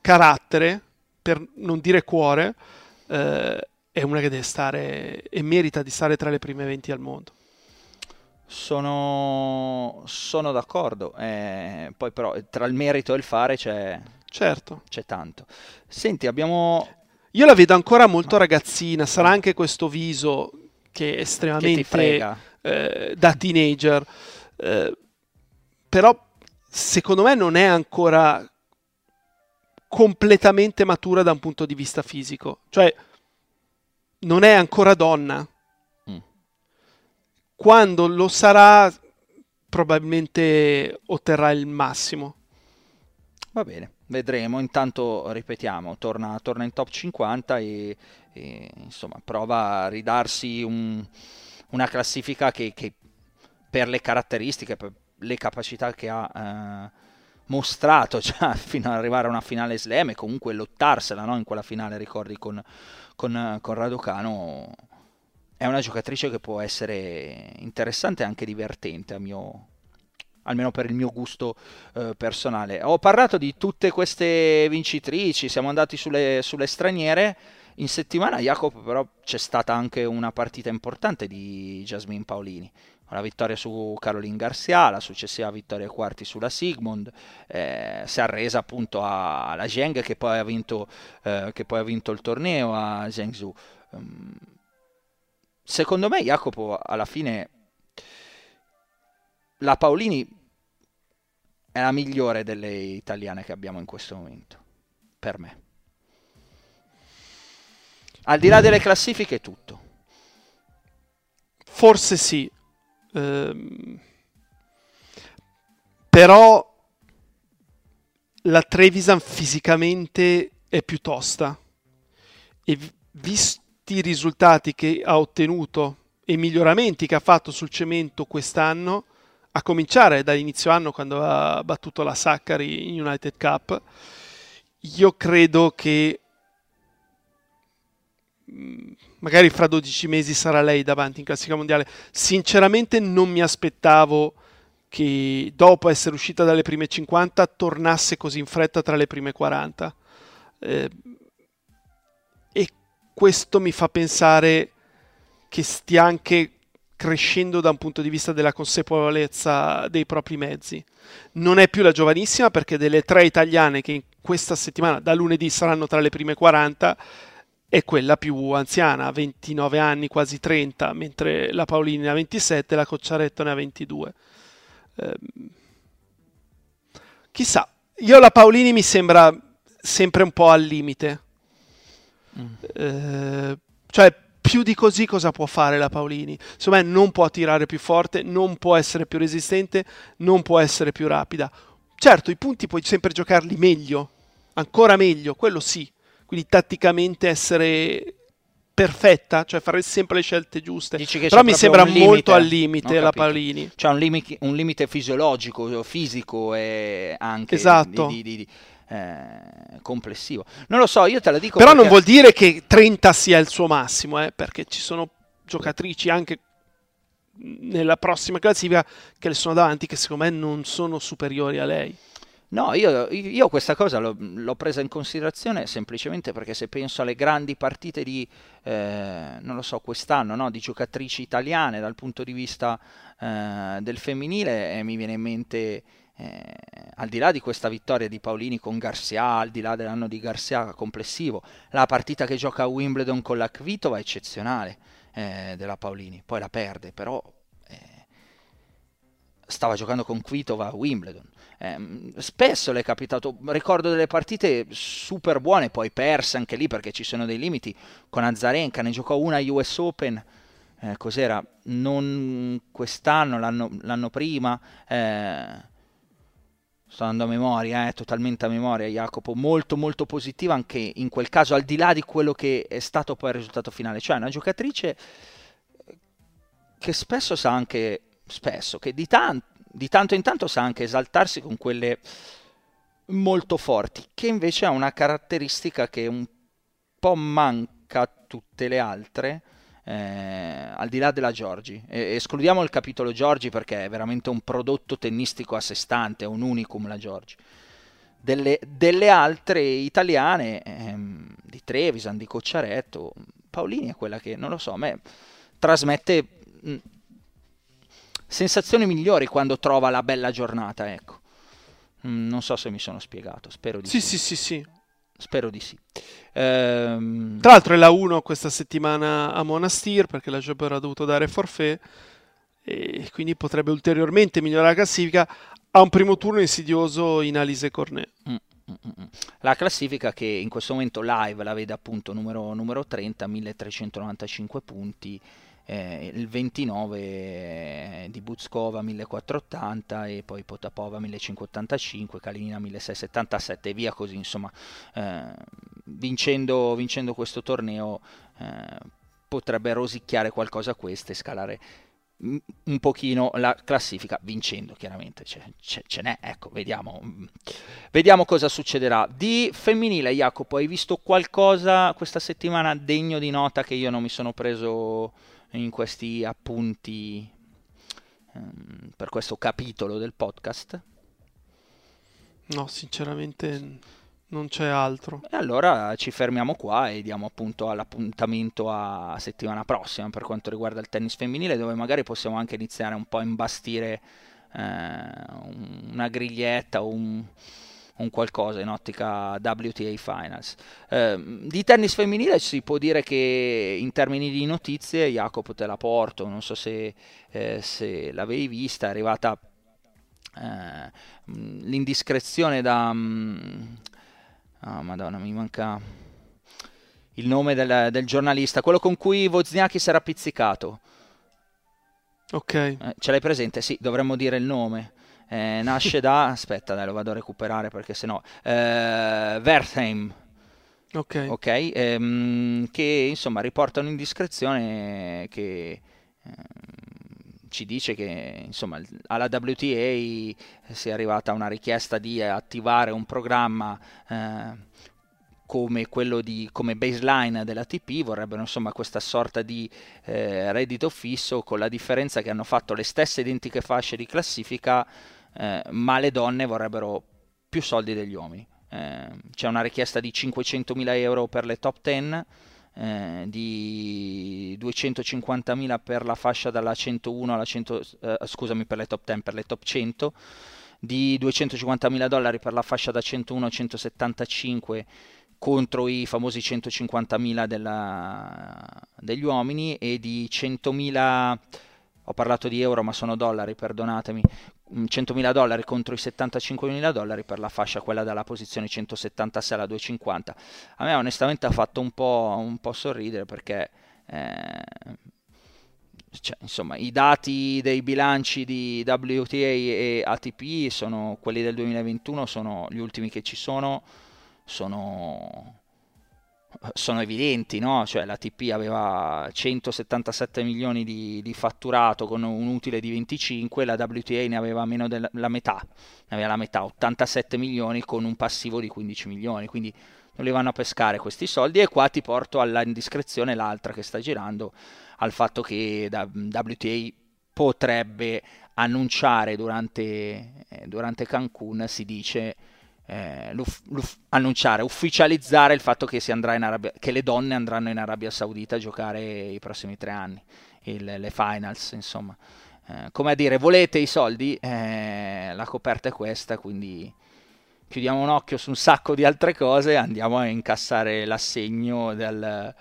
carattere, per non dire cuore, eh, è una che deve stare e merita di stare tra le prime 20 al mondo. Sono, sono d'accordo, eh, poi però tra il merito e il fare c'è, certo. c'è tanto. Senti, abbiamo... Io la vedo ancora molto ragazzina, sarà anche questo viso che è estremamente che eh, da teenager. Eh, però secondo me non è ancora completamente matura da un punto di vista fisico. Cioè, non è ancora donna. Mm. Quando lo sarà, probabilmente otterrà il massimo. Va bene, vedremo. Intanto, ripetiamo, torna, torna in top 50 e, e, insomma, prova a ridarsi un, una classifica che, che, per le caratteristiche, per le capacità che ha... Eh, mostrato [LAUGHS] già fino ad arrivare a una finale slam e comunque lottarsela no? in quella finale, ricordi, con, con, con Raducano, è una giocatrice che può essere interessante e anche divertente a mio, almeno per il mio gusto eh, personale. Ho parlato di tutte queste vincitrici, siamo andati sulle, sulle straniere. In settimana, Jacopo, però c'è stata anche una partita importante di Jasmine Paolini la vittoria su Caroline Garcia, la successiva vittoria ai quarti sulla Sigmund, eh, si è arresa appunto alla Zheng che poi ha vinto, eh, che poi ha vinto il torneo a Zhengzhou. Um, secondo me Jacopo alla fine la Paolini è la migliore delle italiane che abbiamo in questo momento, per me. Al di là delle classifiche tutto. Forse sì, Ehm, però la Trevisan fisicamente è più tosta. E visti i risultati che ha ottenuto e i miglioramenti che ha fatto sul cemento quest'anno, a cominciare dall'inizio anno quando ha battuto la Saccari in United Cup, io credo che magari fra 12 mesi sarà lei davanti in classifica mondiale. Sinceramente non mi aspettavo che dopo essere uscita dalle prime 50 tornasse così in fretta tra le prime 40. Eh, e questo mi fa pensare che stia anche crescendo da un punto di vista della consapevolezza dei propri mezzi. Non è più la giovanissima perché delle tre italiane che in questa settimana, da lunedì, saranno tra le prime 40, è quella più anziana, 29 anni, quasi 30, mentre la Paolini ne ha 27 e la Cocciaretto ne ha 22. Eh, chissà, io la Paolini mi sembra sempre un po' al limite. Mm. Eh, cioè, più di così cosa può fare la Paolini? Secondo me non può tirare più forte, non può essere più resistente, non può essere più rapida. Certo, i punti puoi sempre giocarli meglio, ancora meglio, quello sì quindi tatticamente essere perfetta, cioè fare sempre le scelte giuste. Però mi sembra molto al limite la Palini. C'è un, limite, un limite fisiologico, fisico e anche esatto. di, di, di, eh, complessivo. Non lo so, io te la dico. Però perché... non vuol dire che 30 sia il suo massimo, eh, perché ci sono giocatrici anche nella prossima classifica che le sono davanti che secondo me non sono superiori a lei. No, io, io questa cosa l'ho, l'ho, presa in considerazione semplicemente perché se penso alle grandi partite di, eh, non lo so, quest'anno, no, di giocatrici italiane dal punto di vista eh, del femminile, eh, mi viene in mente, eh, al di là di questa vittoria di Paolini con Garcia, al di là dell'anno di Garcia complessivo, la partita che gioca a Wimbledon con la Kvitova è eccezionale eh, della Paolini, poi la perde, però eh, stava giocando con Kvitova a Wimbledon eh, spesso le è capitato, ricordo delle partite super buone, poi perse anche lì perché ci sono dei limiti, con Azarenka ne giocò una US Open, eh, cos'era? Non quest'anno, l'anno, l'anno prima, eh, sto andando a memoria, eh, totalmente a memoria Jacopo, molto molto positiva anche in quel caso, al di là di quello che è stato poi il risultato finale, cioè una giocatrice che spesso sa anche, spesso, che di tanto di tanto in tanto sa anche esaltarsi con quelle molto forti, che invece ha una caratteristica che un po' manca a tutte le altre, eh, al di là della Giorgi. E, escludiamo il capitolo Giorgi perché è veramente un prodotto tennistico a sé stante, è un unicum la Giorgi. Delle, delle altre italiane, ehm, di Trevisan, di Cocciaretto, Paolini è quella che, non lo so, a me trasmette sensazioni migliori quando trova la bella giornata, ecco. Mm, non so se mi sono spiegato, spero di sì. Sì, sì, sì, sì. spero di sì. Ehm... Tra l'altro è la 1 questa settimana a Monastir perché la Job ha dovuto dare forfait e quindi potrebbe ulteriormente migliorare la classifica. Ha un primo turno insidioso in Alice Cornet. Mm. La classifica che in questo momento live la vede appunto numero, numero 30, 1395 punti, eh, il 29 di Buzkova 1480 e poi Potapova 1585, Kalinina 1677 e via così, insomma, eh, vincendo, vincendo, questo torneo eh, potrebbe rosicchiare qualcosa queste e scalare un pochino la classifica vincendo chiaramente. Ce, ce, ce n'è ecco vediamo vediamo cosa succederà. Di femminile Jacopo hai visto qualcosa questa settimana degno di nota che io non mi sono preso in questi appunti um, per questo capitolo del podcast no sinceramente non c'è altro. E allora ci fermiamo qua e diamo appunto all'appuntamento a settimana prossima per quanto riguarda il tennis femminile, dove magari possiamo anche iniziare un po' a imbastire eh, una griglietta o un, un, qualcosa in ottica WTA Finals. Eh, di tennis femminile si può dire che in termini di notizie, Jacopo te la porto, non so se, eh, se l'avevi vista, è arrivata eh, l'indiscrezione da... Oh, madonna, mi manca il nome del, del, giornalista, quello con cui Wozniacki si era pizzicato. Ok. Eh, ce l'hai presente? Sì, dovremmo dire il nome. Eh, nasce da... Aspetta, dai, lo vado a recuperare perché sennò... Eh, Wertheim. Ok. Ok, ehm, che insomma riporta un'indiscrezione che... Ehm, ci dice che insomma, alla WTA si è arrivata una richiesta di attivare un programma eh, come quello di come baseline dell'ATP, vorrebbero insomma questa sorta di eh, reddito fisso con la differenza che hanno fatto le stesse identiche fasce di classifica, eh, ma le donne vorrebbero più soldi degli uomini. Eh, c'è una richiesta di 500.000 euro per le top 10 eh, di 250.000 per la fascia dalla 101 alla 100, eh, scusami per le top 10, per le top 100, di 250.000 dollari per la fascia da 101 a 175 contro i famosi 150.000 della, degli uomini e di 100.000 ho parlato di euro ma sono dollari, perdonatemi, 100.000 dollari contro i 75.000 dollari per la fascia quella dalla posizione 176 alla 250. A me onestamente ha fatto un po', un po sorridere perché eh, cioè, insomma, i dati dei bilanci di WTA e ATP sono quelli del 2021, sono gli ultimi che ci sono, sono sono evidenti, no? Cioè la TP aveva 177 milioni di, di, fatturato con un utile di 25, la WTA ne aveva meno della metà, ne aveva la metà, 87 milioni con un passivo di 15 milioni, quindi non li vanno a pescare questi soldi e qua ti porto alla indiscrezione l'altra che sta girando, al fatto che WTA potrebbe annunciare durante, eh, durante Cancun, si dice eh, l'uff, l'uff, annunciare, ufficializzare il fatto che, Arabia, che, le donne andranno in Arabia Saudita a giocare i prossimi tre anni, il, le finals, insomma. Eh, come a dire, volete i soldi? Eh, la coperta è questa, quindi chiudiamo un occhio su un sacco di altre cose e andiamo a incassare l'assegno del,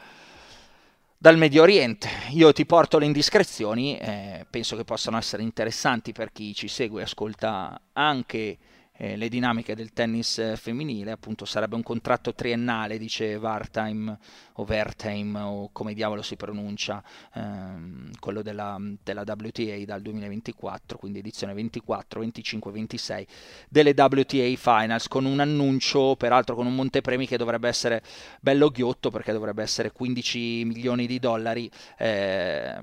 dal Medio Oriente. Io ti porto le indiscrezioni, eh, penso che possano essere interessanti per chi ci segue e ascolta anche eh, le dinamiche del tennis eh, femminile, appunto sarebbe un contratto triennale, dice Vartime o Vertime o come diavolo si pronuncia, ehm, quello della, della, WTA dal 2024, quindi edizione 24, 25, 26 delle WTA Finals con un annuncio peraltro con un montepremi che dovrebbe essere bello ghiotto perché dovrebbe essere 15 milioni di dollari eh,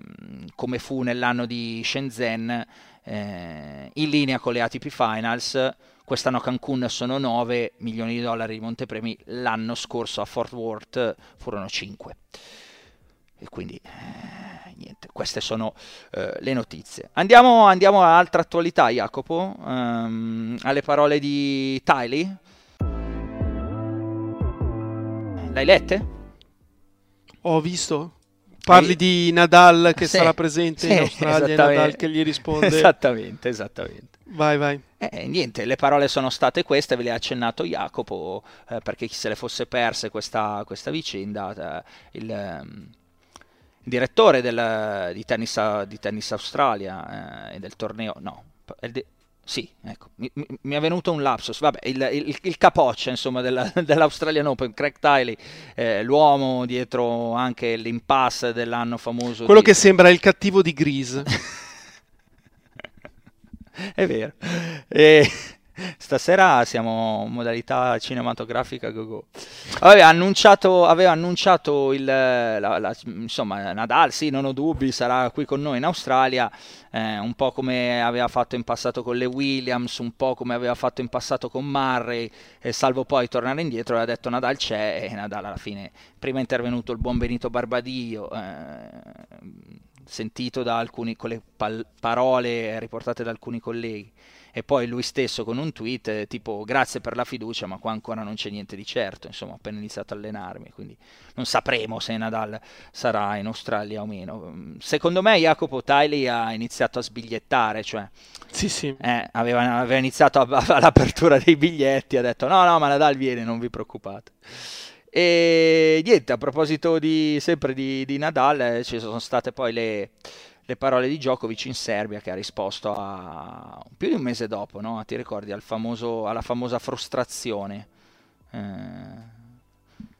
come fu nell'anno di Shenzhen eh, in linea con le ATP Finals quest'anno a Cancun sono 9 milioni di dollari di montepremi, l'anno scorso a Fort Worth furono 5. E quindi eh, niente, queste sono eh, le notizie. Andiamo, andiamo, a altra attualità, Jacopo, um, alle parole di Tiley. L'hai lette? Ho visto. Parli di Nadal che sì, sarà presente sì, in Australia e Nadal che gli risponde. Esattamente, esattamente. Vai, vai. Eh, niente, le parole sono state queste, ve le ha accennato Jacopo, eh, perché chi se le fosse perse questa, questa vicenda, eh, il, il, direttore del, di, tennis, di, tennis, Australia eh, e del torneo, no, il, sì, ecco, mi, mi, è venuto un lapsus. Vabbè, il, il, il capoccia, insomma, della, [LAUGHS] dell'Australian Open, Craig Tiley, eh, l'uomo dietro anche l'impasse dell'anno famoso. Quello di... che sembra il cattivo di Grease. [LAUGHS] è vero. E Stasera siamo in modalità cinematografica go go. Aveva annunciato, aveva annunciato il, la, la, insomma, Nadal, sì, non ho dubbi, sarà qui con noi in Australia, eh, un po' come aveva fatto in passato con le Williams, un po' come aveva fatto in passato con Murray, eh, salvo poi tornare indietro e ha detto Nadal c'è e Nadal alla fine, prima è intervenuto il buon Benito Barbadio, eh, sentito da alcuni, con le pal- parole riportate da alcuni colleghi e poi lui stesso con un tweet eh, tipo grazie per la fiducia ma qua ancora non c'è niente di certo insomma ho appena iniziato a allenarmi quindi non sapremo se Nadal sarà in Australia o meno mm, secondo me Jacopo Tiley ha iniziato a sbigliettare cioè sì, sì. Eh, aveva, aveva, iniziato all'apertura dei biglietti ha detto no no ma Nadal viene non vi preoccupate e niente a proposito di, sempre di, di Nadal eh, ci sono state poi le le parole di Djokovic in Serbia che ha risposto a, più di un mese dopo, no? ti ricordi, al famoso, alla famosa frustrazione. Eh,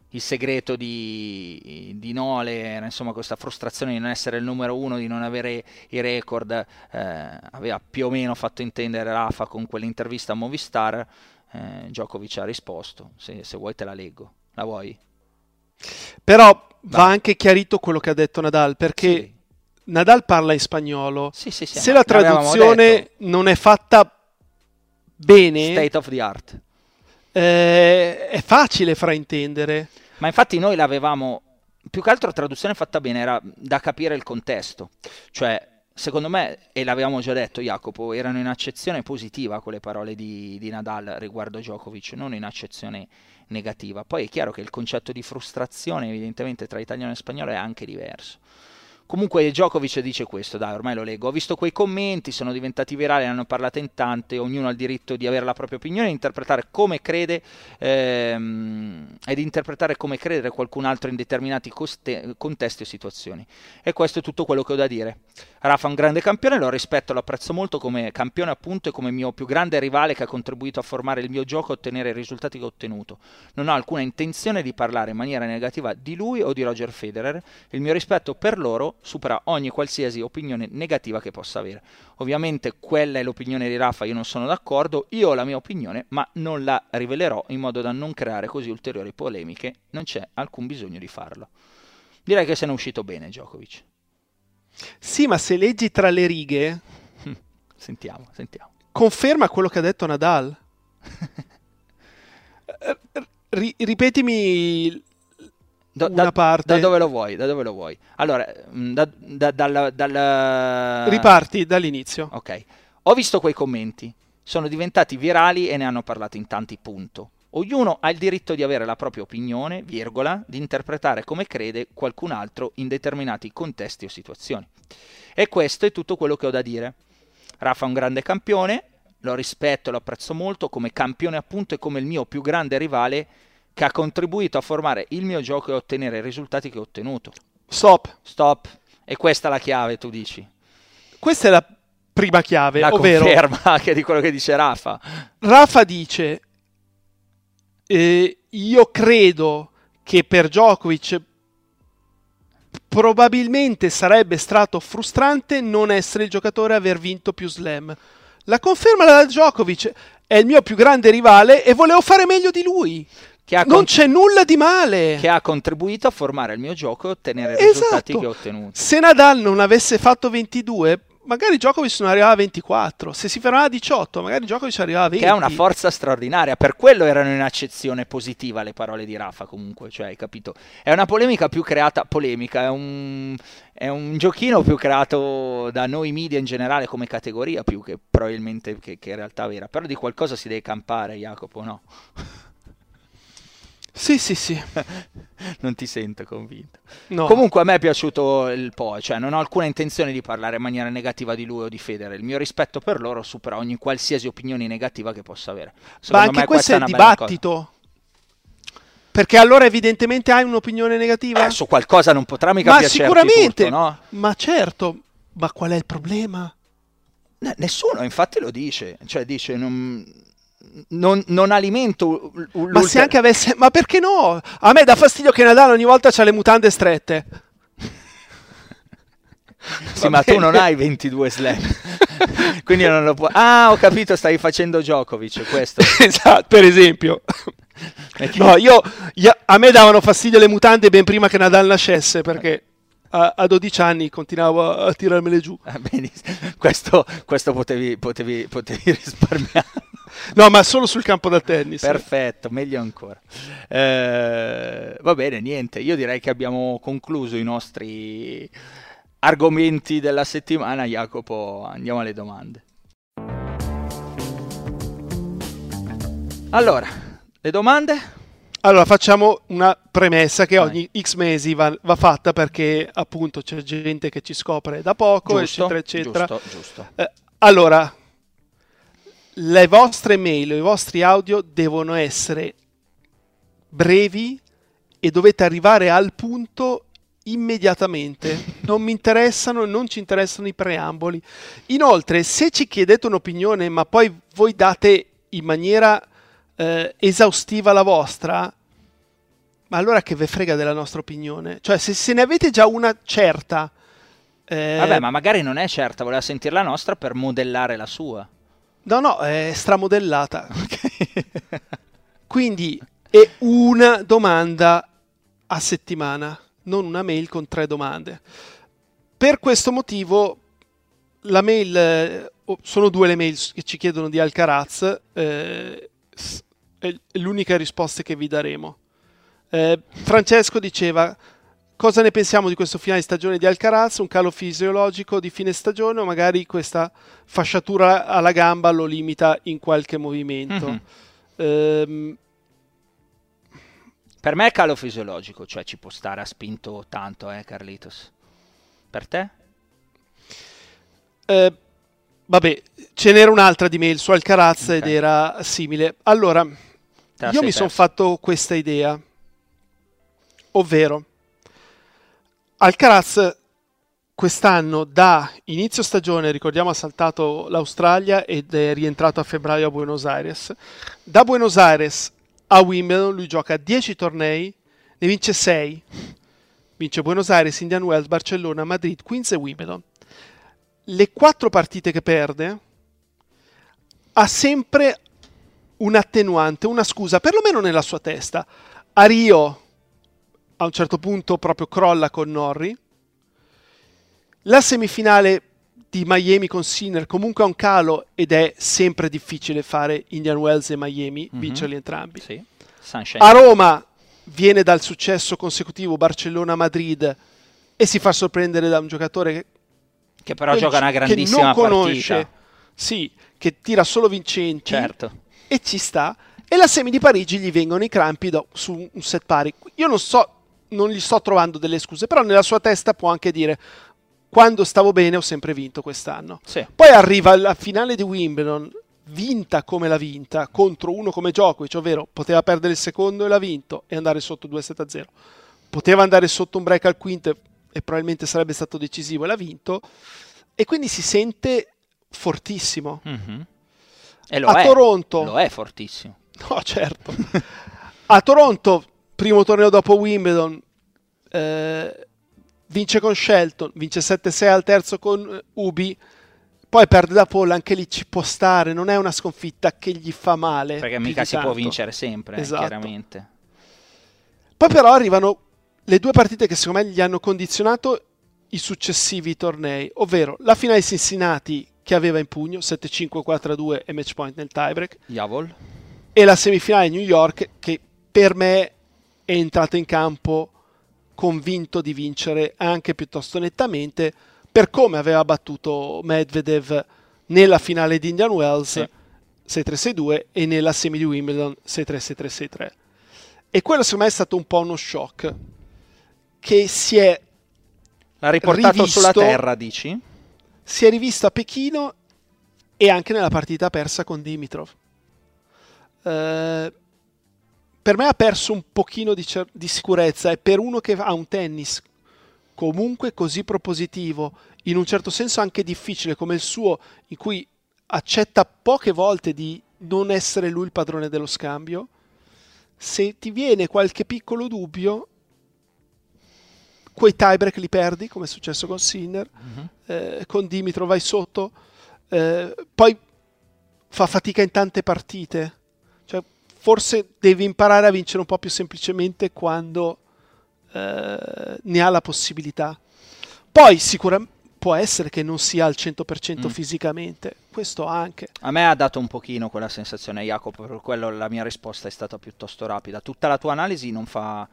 il segreto di, di, Nole era insomma questa frustrazione di non essere il numero uno, di non avere i record, eh, aveva più o meno fatto intendere Rafa con quell'intervista a Movistar, eh, Djokovic ha risposto, se, se, vuoi te la leggo, la vuoi? Però va anche chiarito quello che ha detto Nadal, perché sì. Nadal parla in spagnolo. Sì, sì, sì, Se la traduzione non è fatta bene... State of the art. Eh, è facile fraintendere. Ma infatti noi l'avevamo... Più che altro la traduzione fatta bene era da capire il contesto. Cioè, secondo me, e l'avevamo già detto Jacopo, erano in accezione positiva quelle parole di, di Nadal riguardo Djokovic, non in accezione negativa. Poi è chiaro che il concetto di frustrazione evidentemente tra italiano e spagnolo è anche diverso. Comunque Djokovic dice questo, dai, ormai lo leggo. Ho visto quei commenti, sono diventati virali, ne hanno parlato in tante, ognuno ha il diritto di avere la propria opinione e interpretare come crede ehm, ed interpretare come credere qualcun altro in determinati coste- contesti o situazioni. E questo è tutto quello che ho da dire. Rafa è un grande campione, lo rispetto, lo apprezzo molto come campione appunto e come mio più grande rivale che ha contribuito a formare il mio gioco e ottenere i risultati che ho ottenuto. Non ho alcuna intenzione di parlare in maniera negativa di lui o di Roger Federer, il mio rispetto per loro supera ogni qualsiasi opinione negativa che possa avere. Ovviamente quella è l'opinione di Rafa, io non sono d'accordo, io ho la mia opinione, ma non la rivelerò in modo da non creare così ulteriori polemiche, non c'è alcun bisogno di farlo. Direi che se ne è uscito bene Djokovic. Sì, ma se leggi tra le righe... [LAUGHS] sentiamo, sentiamo. Conferma quello che ha detto Nadal. [LAUGHS] R- ripetimi da, una parte. Da dove lo vuoi? Da dove lo vuoi? Allora, mm, da, da, dal, dal... Riparti dall'inizio. Ok. Ho visto quei commenti. Sono diventati virali e ne hanno parlato in tanti, punto. Ognuno ha il diritto di avere la propria opinione, virgola, di interpretare come crede qualcun altro in determinati contesti o situazioni. E questo è tutto quello che ho da dire. Rafa è un grande campione, lo rispetto e lo apprezzo molto come campione appunto e come il mio più grande rivale che ha contribuito a formare il mio gioco e ottenere i risultati che ho ottenuto. Stop. Stop. E questa è la chiave, tu dici. Questa è la prima chiave, la ovvero... conferma [LAUGHS] anche di quello che dice Rafa. Rafa dice eh, io credo che per Djokovic probabilmente sarebbe stato frustrante non essere il giocatore a aver vinto più slam. La conferma da Djokovic è il mio più grande rivale e volevo fare meglio di lui. Non con... c'è nulla di male. Che ha contribuito a formare il mio gioco e ottenere i esatto. risultati che ho ottenuto. Se Nadal non avesse fatto 22, magari Djokovic non arrivava a 24, se si fermava a 18, magari Djokovic arrivava a 20. Che ha una forza straordinaria, per quello erano in accezione positiva le parole di Rafa comunque, cioè hai capito? È una polemica più creata, polemica, è un, è un giochino più creato da noi media in generale come categoria, più che probabilmente che, che in realtà vera, però di qualcosa si deve campare Jacopo, no? Sì, sì, sì. [LAUGHS] non ti sento convinto. No. Comunque a me è piaciuto il Po, cioè non ho alcuna intenzione di parlare in maniera negativa di lui o di Federer. Il mio rispetto per loro supera ogni qualsiasi opinione negativa che possa avere. Secondo Ma anche questo è il dibattito. Perché allora evidentemente hai un'opinione negativa? Eh, su qualcosa non potrà mica Ma piacerti sicuramente, tutto, no? Ma certo, ma qual è il problema? nessuno infatti lo dice, cioè dice non, non, non alimento ma se anche avesse ma perché no? a me dà fastidio che Nadal ogni volta ha le mutande strette [LAUGHS] sì, Va ma bene. tu non hai 22 slam. [LAUGHS] Quindi non lo puoi. Ah, ho capito, stai facendo Djokovic, questo. [LAUGHS] esatto, per esempio. no, io, io, a me davano fastidio le mutande ben prima che Nadal nascesse, perché a, a 12 anni continuavo a, a tirarmele giù. Ah, questo, questo potevi, potevi, potevi risparmiare. No, ma solo sul campo da tennis. Perfetto, meglio ancora. Eh, va bene, niente, io direi che abbiamo concluso i nostri argomenti della settimana. Jacopo, andiamo alle domande. Allora, le domande? Allora, facciamo una premessa che ogni X mesi va, va, fatta perché appunto c'è gente che ci scopre da poco, giusto, eccetera, eccetera. Giusto, giusto. Eh, allora, le vostre mail, i vostri audio devono essere brevi e dovete arrivare al punto immediatamente. Non mi interessano, non ci interessano i preamboli. Inoltre, se ci chiedete un'opinione, ma poi voi date in maniera eh, esaustiva la vostra, ma allora che ve frega della nostra opinione? Cioè, se, se ne avete già una certa. Eh... Vabbè, ma magari non è certa, voleva sentire la nostra per modellare la sua. No, no, è stramodellata. [LAUGHS] Quindi è una domanda a settimana, non una mail con tre domande. Per questo motivo la mail, eh, sono due le mail che ci chiedono di Alcaraz, eh, è l'unica risposta che vi daremo. Eh, Francesco diceva cosa ne pensiamo di questo finale stagione di Alcaraz, un calo fisiologico di fine stagione o magari questa fasciatura alla gamba lo limita in qualche movimento. Mm-hmm. Ehm, per me è calo fisiologico, cioè ci può stare, ha spinto tanto, eh, Carlitos. Per te? Eh, vabbè, ce n'era un'altra di mail su Alcaraz okay. ed era simile. Allora, io mi sono fatto questa idea, ovvero Alcaraz quest'anno da inizio stagione, ricordiamo ha saltato l'Australia ed è rientrato a febbraio a Buenos Aires. Da Buenos Aires a Wimbledon lui gioca 10 tornei, ne vince 6. Vince Buenos Aires, Indian Wells, Barcellona, Madrid, Queens e Wimbledon. Le quattro partite che perde ha sempre un attenuante, una scusa, perlomeno nella sua testa. A Rio a un certo punto proprio crolla con Norri. La semifinale di Miami con Sinner comunque ha un calo ed è sempre difficile fare Indian Wells e Miami, mm-hmm. vincerli entrambi. Sì. A Roma viene dal successo consecutivo Barcellona-Madrid e si fa sorprendere da un giocatore che, che però gioca una grandissima che non conosce, partita. Sì, che tira solo vincenti. Certo e ci sta. E la semi di Parigi gli vengono i crampi do, su un set pari. Io non so, non gli sto trovando delle scuse, però nella sua testa può anche dire quando stavo bene ho sempre vinto quest'anno. Sì. Poi arriva la finale di Wimbledon, vinta come l'ha vinta, contro uno come Djokovic, ovvero poteva perdere il secondo e l'ha vinto e andare sotto 2-7-0. Poteva andare sotto un break al quinto e probabilmente sarebbe stato decisivo e l'ha vinto. E quindi si sente fortissimo. Mm-hmm. E lo a è, Toronto. Lo è fortissimo. No, certo. [LAUGHS] a Toronto, primo torneo dopo Wimbledon, eh, vince con Shelton, vince 7-6 al terzo con eh, Ubi, poi perde da Paul, anche lì ci può stare, non è una sconfitta che gli fa male. Perché mica si può vincere sempre, eh, esatto. chiaramente. Poi però arrivano le due partite che secondo me gli hanno condizionato i successivi tornei, ovvero la finale Cincinnati che aveva in pugno 7-5-4-2 e match point nel tiebreak. Javol. E la semifinale New York che per me è entrata in campo convinto di vincere anche piuttosto nettamente per come aveva battuto Medvedev nella finale di Indian Wells sì. 6-3-6-2 e nella semi di Wimbledon 6-3-6-3-6-3. e quello secondo me è stato un po' uno shock che si è L'ha riportato rivisto, sulla terra, dici? Si è rivisto a Pechino e anche nella partita persa con Dimitrov. Uh, per me ha perso un pochino di, cer- di sicurezza e per uno che ha un tennis comunque così propositivo, in un certo senso anche difficile come il suo, in cui accetta poche volte di non essere lui il padrone dello scambio, se ti viene qualche piccolo dubbio, quei tiebreak li perdi, come è successo con Sinner, uh-huh. eh, con Dimitro vai sotto, eh, poi fa fatica in tante partite, forse devi imparare a vincere un po' più semplicemente quando eh, ne ha la possibilità. Poi sicuramente può essere che non sia al 100% mm. fisicamente, questo anche. A me ha dato un pochino quella sensazione, Jacopo, per quello la mia risposta è stata piuttosto rapida. Tutta la tua analisi non fa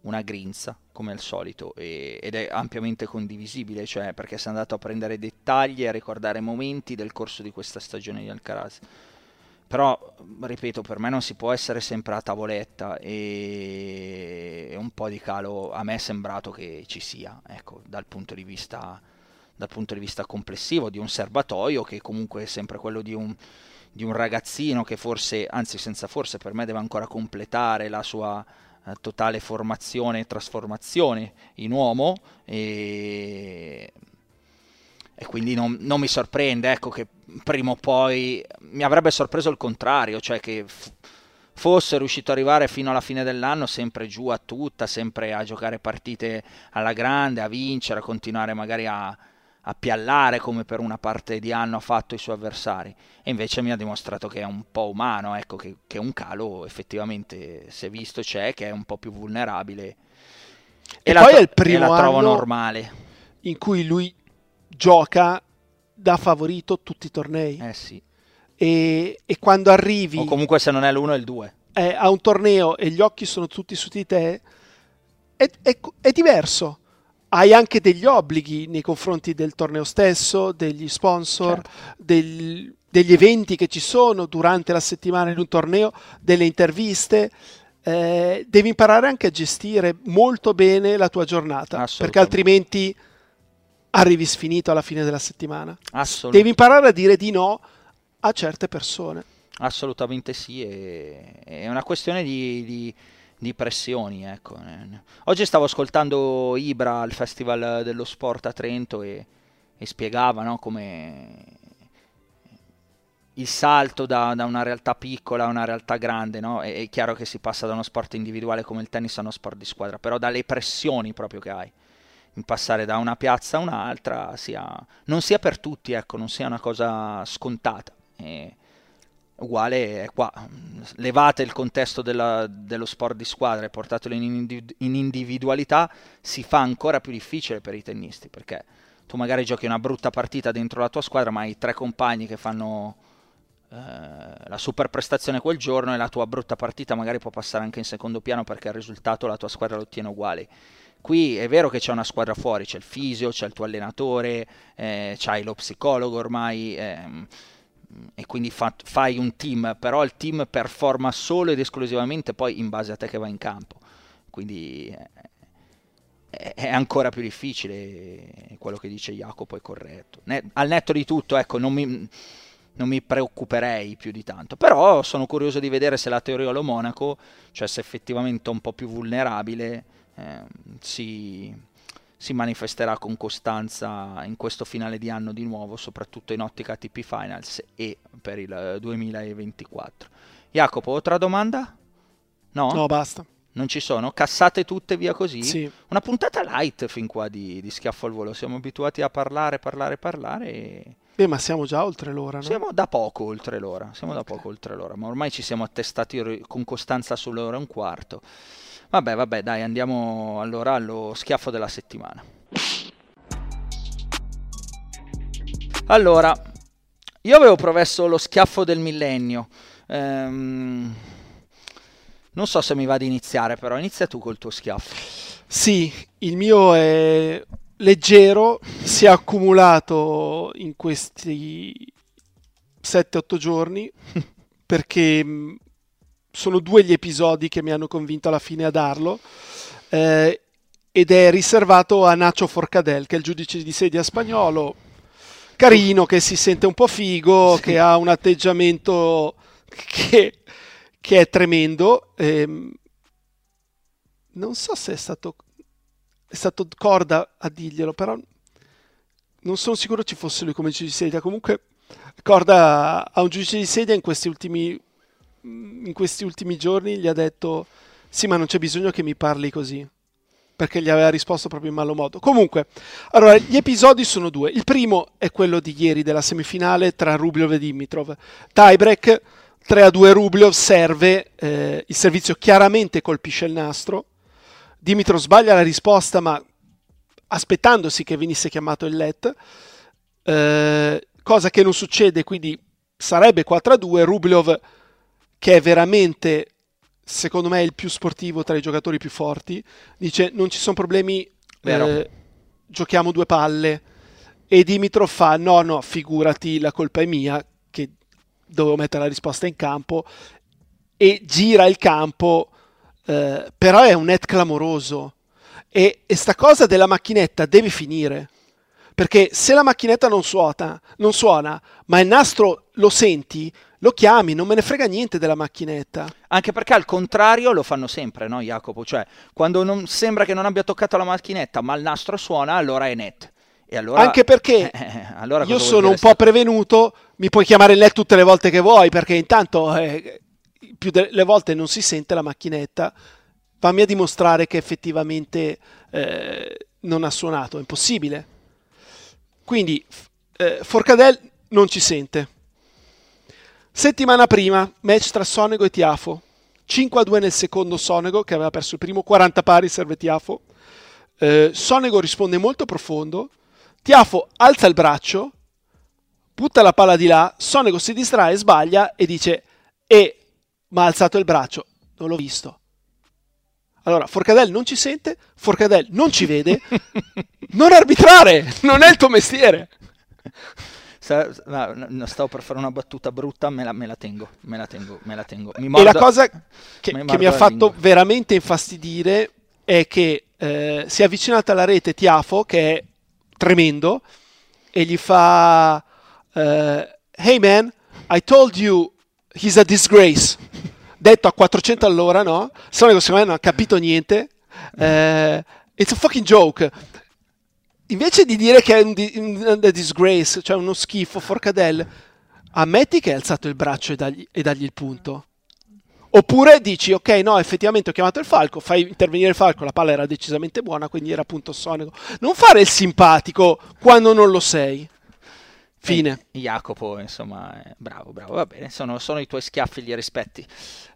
una grinza, come al solito, e, ed è ampiamente condivisibile, cioè perché sei andato a prendere dettagli e a ricordare momenti del corso di questa stagione di Alcaraz. Però, ripeto, per me non si può essere sempre a tavoletta e un po' di calo. A me è sembrato che ci sia, ecco, dal punto di vista dal punto di vista complessivo di un serbatoio che comunque è sempre quello di un, di un ragazzino che forse, anzi senza forse, per me deve ancora completare la sua eh, totale formazione e trasformazione in uomo. E, e quindi non, non, mi sorprende ecco, che prima o poi mi avrebbe sorpreso il contrario, cioè che f- fosse riuscito ad arrivare fino alla fine dell'anno sempre giù a tutta, sempre a giocare partite alla grande, a vincere, a continuare magari a, a piallare come per una parte di anno ha fatto i suoi avversari. E invece mi ha dimostrato che è un po' umano, ecco, che, che un calo effettivamente si è visto c'è, che è un po' più vulnerabile e, e poi to- è il primo la trovo normale. in cui lui gioca da favorito tutti i tornei. Eh sì. E, e quando arrivi o comunque se non è l'uno è il due. Eh, a un torneo e gli occhi sono tutti su di te è, è, è diverso. Hai anche degli obblighi nei confronti del torneo stesso, degli sponsor, certo. del, degli eventi che ci sono durante la settimana in un torneo, delle interviste. Eh, devi imparare anche a gestire molto bene la tua giornata, perché altrimenti arrivi sfinito alla fine della settimana. Devi imparare a dire di no a certe persone. Assolutamente sì, è, una questione di, di di pressioni. Ecco. Oggi stavo ascoltando Ibra al Festival dello Sport a Trento e, e spiegava no, come il salto da, da, una realtà piccola a una realtà grande, no? è, è, chiaro che si passa da uno sport individuale come il tennis a uno sport di squadra, però dalle pressioni proprio che hai passare da una piazza a un'altra sia, non sia per tutti, ecco, non sia una cosa scontata. E, uguale è qua. Levate il contesto della, dello sport di squadra e portatelo in, individu- in, individualità, si fa ancora più difficile per i tennisti perché tu magari giochi una brutta partita dentro la tua squadra, ma hai tre compagni che fanno eh, la super prestazione quel giorno e la tua brutta partita magari può passare anche in secondo piano perché il risultato la tua squadra lo ottiene uguale. Qui è vero che c'è una squadra fuori, c'è il fisio, c'è il tuo allenatore, eh, c'hai lo psicologo ormai. Eh, e quindi fa, fai un team, però il team performa solo ed esclusivamente poi in base a te che vai in campo. Quindi è, è ancora più difficile, quello che dice Jacopo è corretto. Ne, al netto di tutto, ecco, non mi, non mi, preoccuperei più di tanto, però sono curioso di vedere se la teoria lo Monaco, cioè se effettivamente è un po' più vulnerabile, eh, si si manifesterà con costanza in questo finale di anno di nuovo, soprattutto in ottica TP Finals e per il 2024. Jacopo, altra domanda? No? No, basta. Non ci sono? Cassate tutte via così? Sì. Una puntata light fin qua di, di Schiaffo al Volo. Siamo abituati a parlare, parlare, parlare e... Beh, ma siamo già oltre l'ora, no? Siamo da poco oltre l'ora, siamo okay. da poco oltre l'ora, ma ormai ci siamo attestati con costanza sull'ora e un quarto. Vabbè, vabbè, dai, andiamo allora allo schiaffo della settimana. Allora, io avevo promesso lo schiaffo del millennio. Ehm, non so se mi va di iniziare, però inizia tu col tuo schiaffo. Sì, il mio è leggero, si è accumulato in questi 7-8 giorni [LAUGHS] perché sono due gli episodi che mi hanno convinto alla fine a darlo. Eh, ed è riservato a Nacho Forcadell, che è il giudice di sedia spagnolo, carino, che si sente un po' figo, sì. che ha un atteggiamento che, che è tremendo. Ehm, non so se è stato, è stato Corda a dirglielo, però non sono sicuro ci fosse lui come giudice di sedia. Comunque Corda a un giudice di sedia in questi ultimi, in questi ultimi giorni gli ha detto sì ma non c'è bisogno che mi parli così perché gli aveva risposto proprio in malo modo. Comunque, allora, gli episodi sono due. Il primo è quello di ieri della semifinale tra Rubliov e Dimitrov. Tiebreak 3 a 2 Rubliov serve, eh, il servizio chiaramente colpisce il nastro. Dimitrov sbaglia la risposta, ma aspettandosi che venisse chiamato il let, eh, cosa che non succede, quindi sarebbe 4 a 2. Rubliov, che è veramente secondo me il più sportivo tra i giocatori più forti, dice non ci sono problemi, eh, giochiamo due palle. E Dimitrov fa no, no, figurati, la colpa è mia che dovevo mettere la risposta in campo e gira il campo, eh, però è un net clamoroso. E, e sta cosa della macchinetta deve finire. Perché se la macchinetta non suona, non suona, ma il nastro lo senti, lo chiami, non me ne frega niente della macchinetta. Anche perché al contrario lo fanno sempre, no Jacopo? Cioè, quando non, sembra che non abbia toccato la macchinetta, ma il nastro suona, allora è net. Allora, Anche perché [LAUGHS] eh, eh, allora io sono un po' prevenuto, mi puoi chiamare net tutte le volte che vuoi, perché intanto eh, più delle volte non si sente la macchinetta. Fammi a dimostrare che effettivamente eh, non ha suonato, è impossibile. Quindi eh, Forcadell non ci sente Settimana prima, match tra Sonego e Tiafo. 5 a 2 nel secondo Sonego, che aveva perso il primo, 40 pari, serve Tiafo. Eh, Sonego risponde molto profondo. Tiafo alza il braccio, butta la palla di là, Sonego si distrae, sbaglia e dice e ma ha alzato il braccio, non l'ho visto. Allora, Forcadell non ci sente, Forcadell non ci vede, [LAUGHS] non arbitrare, non è il tuo mestiere no, stavo per fare una battuta brutta, me la, me la tengo, me la tengo, me la tengo. Mi mordo, e la cosa che mi, che mi ha fatto lingua. veramente infastidire è che eh, si è avvicinata alla rete Tiafo, che è tremendo, e gli fa uh, Hey man, I told you he's a disgrace. Detto a 400 all'ora, no? Sonico secondo me non ha capito niente. Uh, it's a fucking joke invece di dire che è un, di, un disgrace, cioè uno schifo, Forcadell, ammetti che hai alzato il braccio e dagli, e dagli il punto. Oppure dici, ok, no, effettivamente ho chiamato il falco, fai intervenire il falco, la palla era decisamente buona, quindi era appunto sonico. Non fare il simpatico quando non lo sei. Fine. E Jacopo, insomma, bravo, bravo, va bene, sono, sono, i tuoi schiaffi, li rispetti.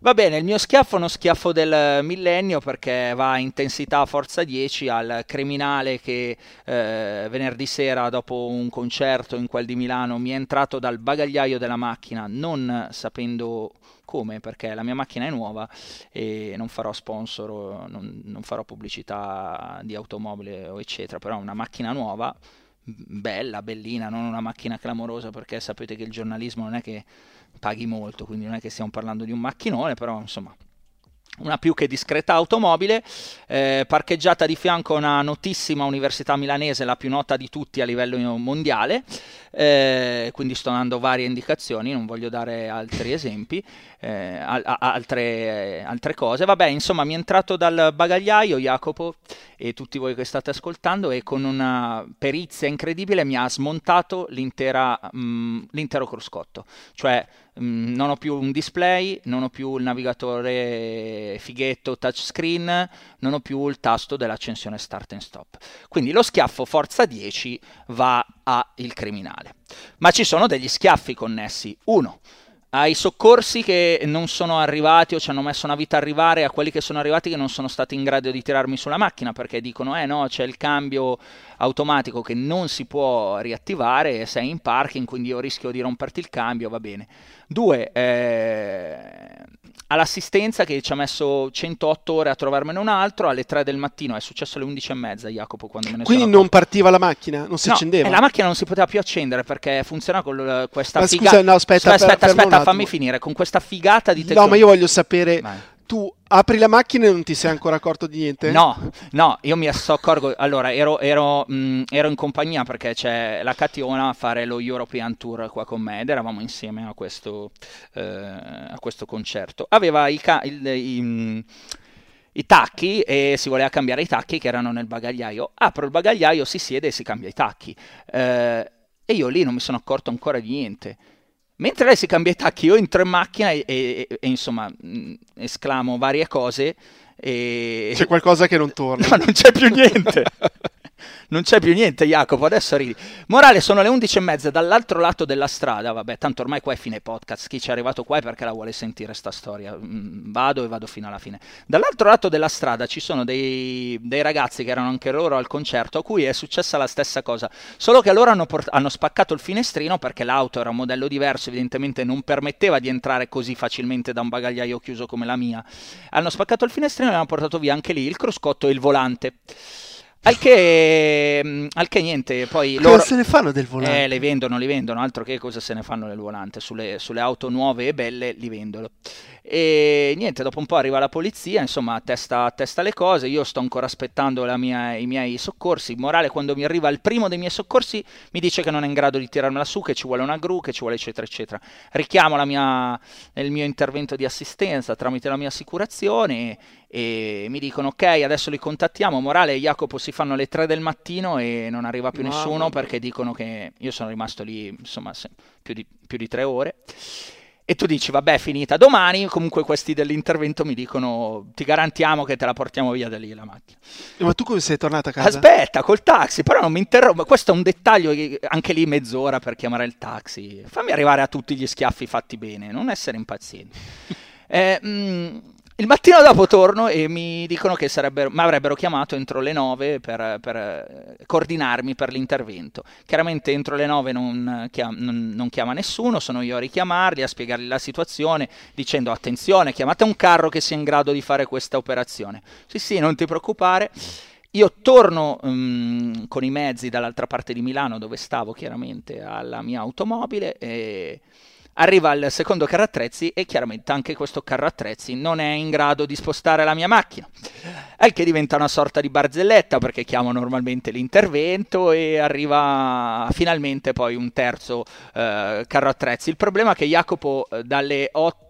Va bene, il mio schiaffo è uno schiaffo del millennio perché va a intensità forza 10 al criminale che eh, venerdì sera dopo un concerto in quel di Milano mi è entrato dal bagagliaio della macchina non sapendo come perché la mia macchina è nuova e non farò sponsor, non, non farò pubblicità di automobile o eccetera, però è una macchina nuova bella, bellina, non una macchina clamorosa perché sapete che il giornalismo non è che paghi molto, quindi non è che stiamo parlando di un macchinone, però insomma una più che discreta automobile, eh, parcheggiata di fianco a una notissima università milanese, la più nota di tutti a livello mondiale, eh, quindi sto dando varie indicazioni, non voglio dare altri esempi, eh, a, altre, altre, cose. Vabbè, insomma, mi è entrato dal bagagliaio Jacopo e tutti voi che state ascoltando e con una perizia incredibile mi ha smontato mh, mm, l'intero cruscotto, cioè mm, non ho più un display, non ho più il navigatore fighetto touchscreen, non ho più il tasto dell'accensione start and stop. Quindi lo schiaffo forza 10 va al criminale. Ma ci sono degli schiaffi connessi. Uno, ai soccorsi che non sono arrivati o ci hanno messo una vita a arrivare, a quelli che sono arrivati che non sono stati in grado di tirarmi sulla macchina perché dicono eh no c'è il cambio automatico che non si può riattivare, sei in parking quindi io rischio di romperti il cambio, va bene. Due, eh, all'assistenza che ci ha messo 108 ore a trovarmene un altro alle 3 del mattino, è successo alle 11 e mezza Jacopo quando me ne Quindi sono non partiva la macchina? Non si no, accendeva? E la macchina non si poteva più accendere perché funziona con questa ma figata. Scusa, no, aspetta, aspetta, fer- aspetta fammi finire. Con questa figata di tecnologia. No, ma io voglio sapere. Vai tu apri la macchina e non ti sei ancora accorto di niente? No, no, io mi accorgo. Allora, ero, ero, mh, ero, in compagnia perché c'è la Cationa a fare lo European Tour qua con me ed eravamo insieme a questo, eh, a questo concerto. Aveva i, ca- il, i, mh, i tacchi e si voleva cambiare i tacchi che erano nel bagagliaio. Apro il bagagliaio, si siede e si cambia i tacchi. Eh, e io lì non mi sono accorto ancora di niente. Mentre lei si cambia i tacchi, io entro in macchina e, e, e insomma mh, esclamo varie cose. E... C'è qualcosa che non torna. [LAUGHS] No, non c'è più niente. [LAUGHS] non c'è più niente, Jacopo, adesso ridi. Morale, sono le 11 e mezza, dall'altro lato della strada, vabbè, tanto ormai qua è fine podcast, chi ci è arrivato qua è perché la vuole sentire sta storia, mm, vado e vado fino alla fine. Dall'altro lato della strada ci sono dei, dei, ragazzi che erano anche loro al concerto, a cui è successa la stessa cosa, solo che loro hanno, port- hanno spaccato il finestrino perché l'auto era un modello diverso, evidentemente non permetteva di entrare così facilmente da un bagagliaio chiuso come la mia. Hanno spaccato il finestrino e hanno portato via anche lì il cruscotto e il volante. Al che, mm, al che, niente, poi cosa loro... se ne fanno del volante? Eh, le vendono, li vendono, altro che cosa se ne fanno del volante, sulle, sulle auto nuove e belle li vendono. E niente, dopo un po' arriva la polizia, insomma, testa, testa le cose. Io sto ancora aspettando mia, i miei soccorsi. Morale, quando mi arriva il primo dei miei soccorsi, mi dice che non è in grado di tirarmela su, che ci vuole una gru, che ci vuole eccetera, eccetera. Richiamo mia, il mio intervento di assistenza tramite la mia assicurazione e mi dicono ok adesso li contattiamo. Morale e Jacopo si fanno alle 3 del mattino e non arriva più nessuno Mamma. perché dicono che io sono rimasto lì insomma più di, più di tre ore. E tu dici vabbè finita domani. Comunque questi dell'intervento mi dicono ti garantiamo che te la portiamo via da lì la macchina. Ma tu come sei tornata a casa? aspetta col taxi però non mi interrompo. Questo è un dettaglio anche lì mezz'ora per chiamare il taxi. Fammi arrivare a tutti gli schiaffi fatti bene non essere impazienti. [LAUGHS] Eh, mh, mm, il mattino dopo torno e mi dicono che mi avrebbero chiamato entro le 9 per, per, eh, coordinarmi per l'intervento. Chiaramente entro le 9 non, chiam- non, non, chiama nessuno, sono io a richiamarli, a spiegargli la situazione, dicendo attenzione, chiamate un carro che sia in grado di fare questa operazione. Sì, sì, non ti preoccupare. Io torno um, con i mezzi dall'altra parte di Milano, dove stavo chiaramente, alla mia automobile e Arriva il secondo carro attrezzi e chiaramente anche questo carro attrezzi non è in grado di spostare la mia macchina. È che diventa una sorta di barzelletta perché chiamo normalmente l'intervento e arriva finalmente poi un terzo eh, carro attrezzi. Il problema è che Jacopo eh, dalle 8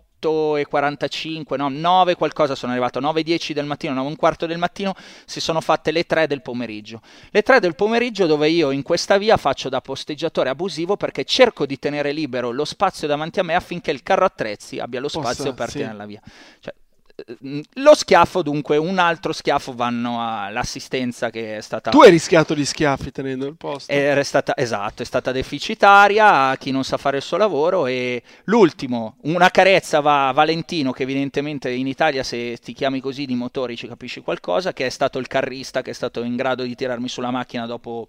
e 45, no, 9 qualcosa sono arrivato, 9 10 del mattino, 9 un quarto del mattino, si sono fatte le 3 del pomeriggio. Le 3 del pomeriggio dove io in questa via faccio da posteggiatore abusivo perché cerco di tenere libero lo spazio davanti a me affinché il carro attrezzi abbia lo spazio Possa, per sì. tenere la via. Cioè, lo schiaffo, dunque, un altro schiaffo vanno all'assistenza che è stata. Tu hai rischiato gli schiaffi tenendo il posto. Era stata, esatto, è stata deficitaria a chi non sa fare il suo lavoro. E l'ultimo, una carezza va a Valentino, che evidentemente in Italia, se ti chiami così di motori, ci capisci qualcosa. Che è stato il carrista che è stato in grado di tirarmi sulla macchina dopo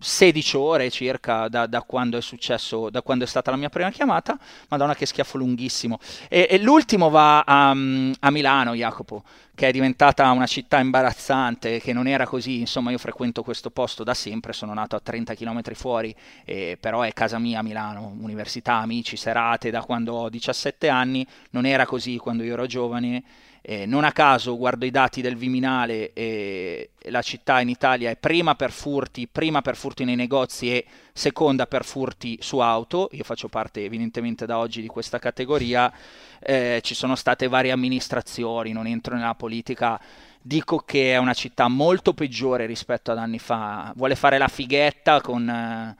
16 ore circa da, da, quando è successo, da quando è stata la mia prima chiamata. Madonna, che schiaffo lunghissimo. E, e l'ultimo va a, a, Milano, Jacopo, che è diventata una città imbarazzante, che non era così. Insomma, io frequento questo posto da sempre, sono nato a 30 km fuori, eh, però è casa mia Milano, università, amici, serate da quando ho 17 anni. Non era così quando io ero giovane eh, non a caso guardo i dati del Viminale e la città in Italia è prima per furti, prima per furti nei negozi e seconda per furti su auto. Io faccio parte evidentemente da oggi di questa categoria. Eh, ci sono state varie amministrazioni, non entro nella politica. Dico che è una città molto peggiore rispetto ad anni fa. Vuole fare la fighetta con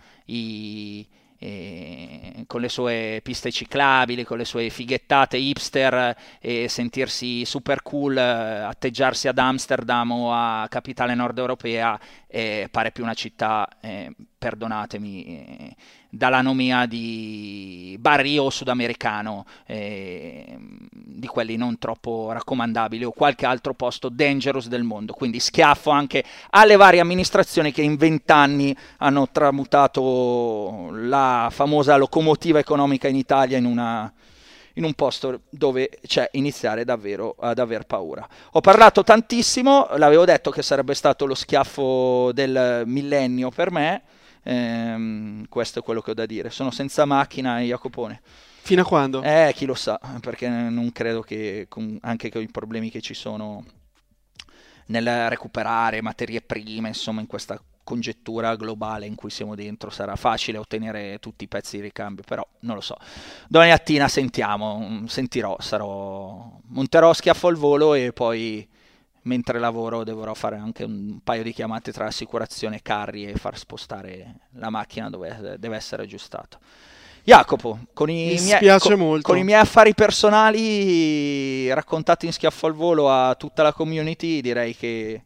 eh, con le sue piste ciclabili, con le sue fighettate hipster e sentirsi super cool, atteggiarsi ad Amsterdam o a capitale nord europea, eh, pare più una città, eh, perdonatemi, dall'anomia di barrio sudamericano, eh, di quelli non troppo raccomandabili, o qualche altro posto dangerous del mondo. Quindi schiaffo anche alle varie amministrazioni che in vent'anni hanno tramutato la famosa locomotiva economica in Italia in una, in un posto dove c'è iniziare davvero ad aver paura. Ho parlato tantissimo, l'avevo detto che sarebbe stato lo schiaffo del millennio per me, ehm, questo è quello che ho da dire. Sono senza macchina, Jacopone. Fino a quando? Eh, chi lo sa, perché non credo che anche con i problemi che ci sono nel recuperare materie prime, insomma, in questa congettura globale in cui siamo dentro sarà facile ottenere tutti i pezzi di ricambio, però non lo so. Domani mattina sentiamo, mm, sentirò, sarò, monterò schiaffo al volo e poi mentre lavoro dovrò fare anche un paio di chiamate tra assicurazione carri e far spostare la macchina dove deve essere aggiustato. Jacopo, con i, miei, con, con i, miei, affari personali raccontati in schiaffo al volo a tutta la community, direi che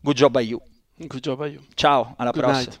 good job a you. Good job a you. Ciao, alla good prossima. Night.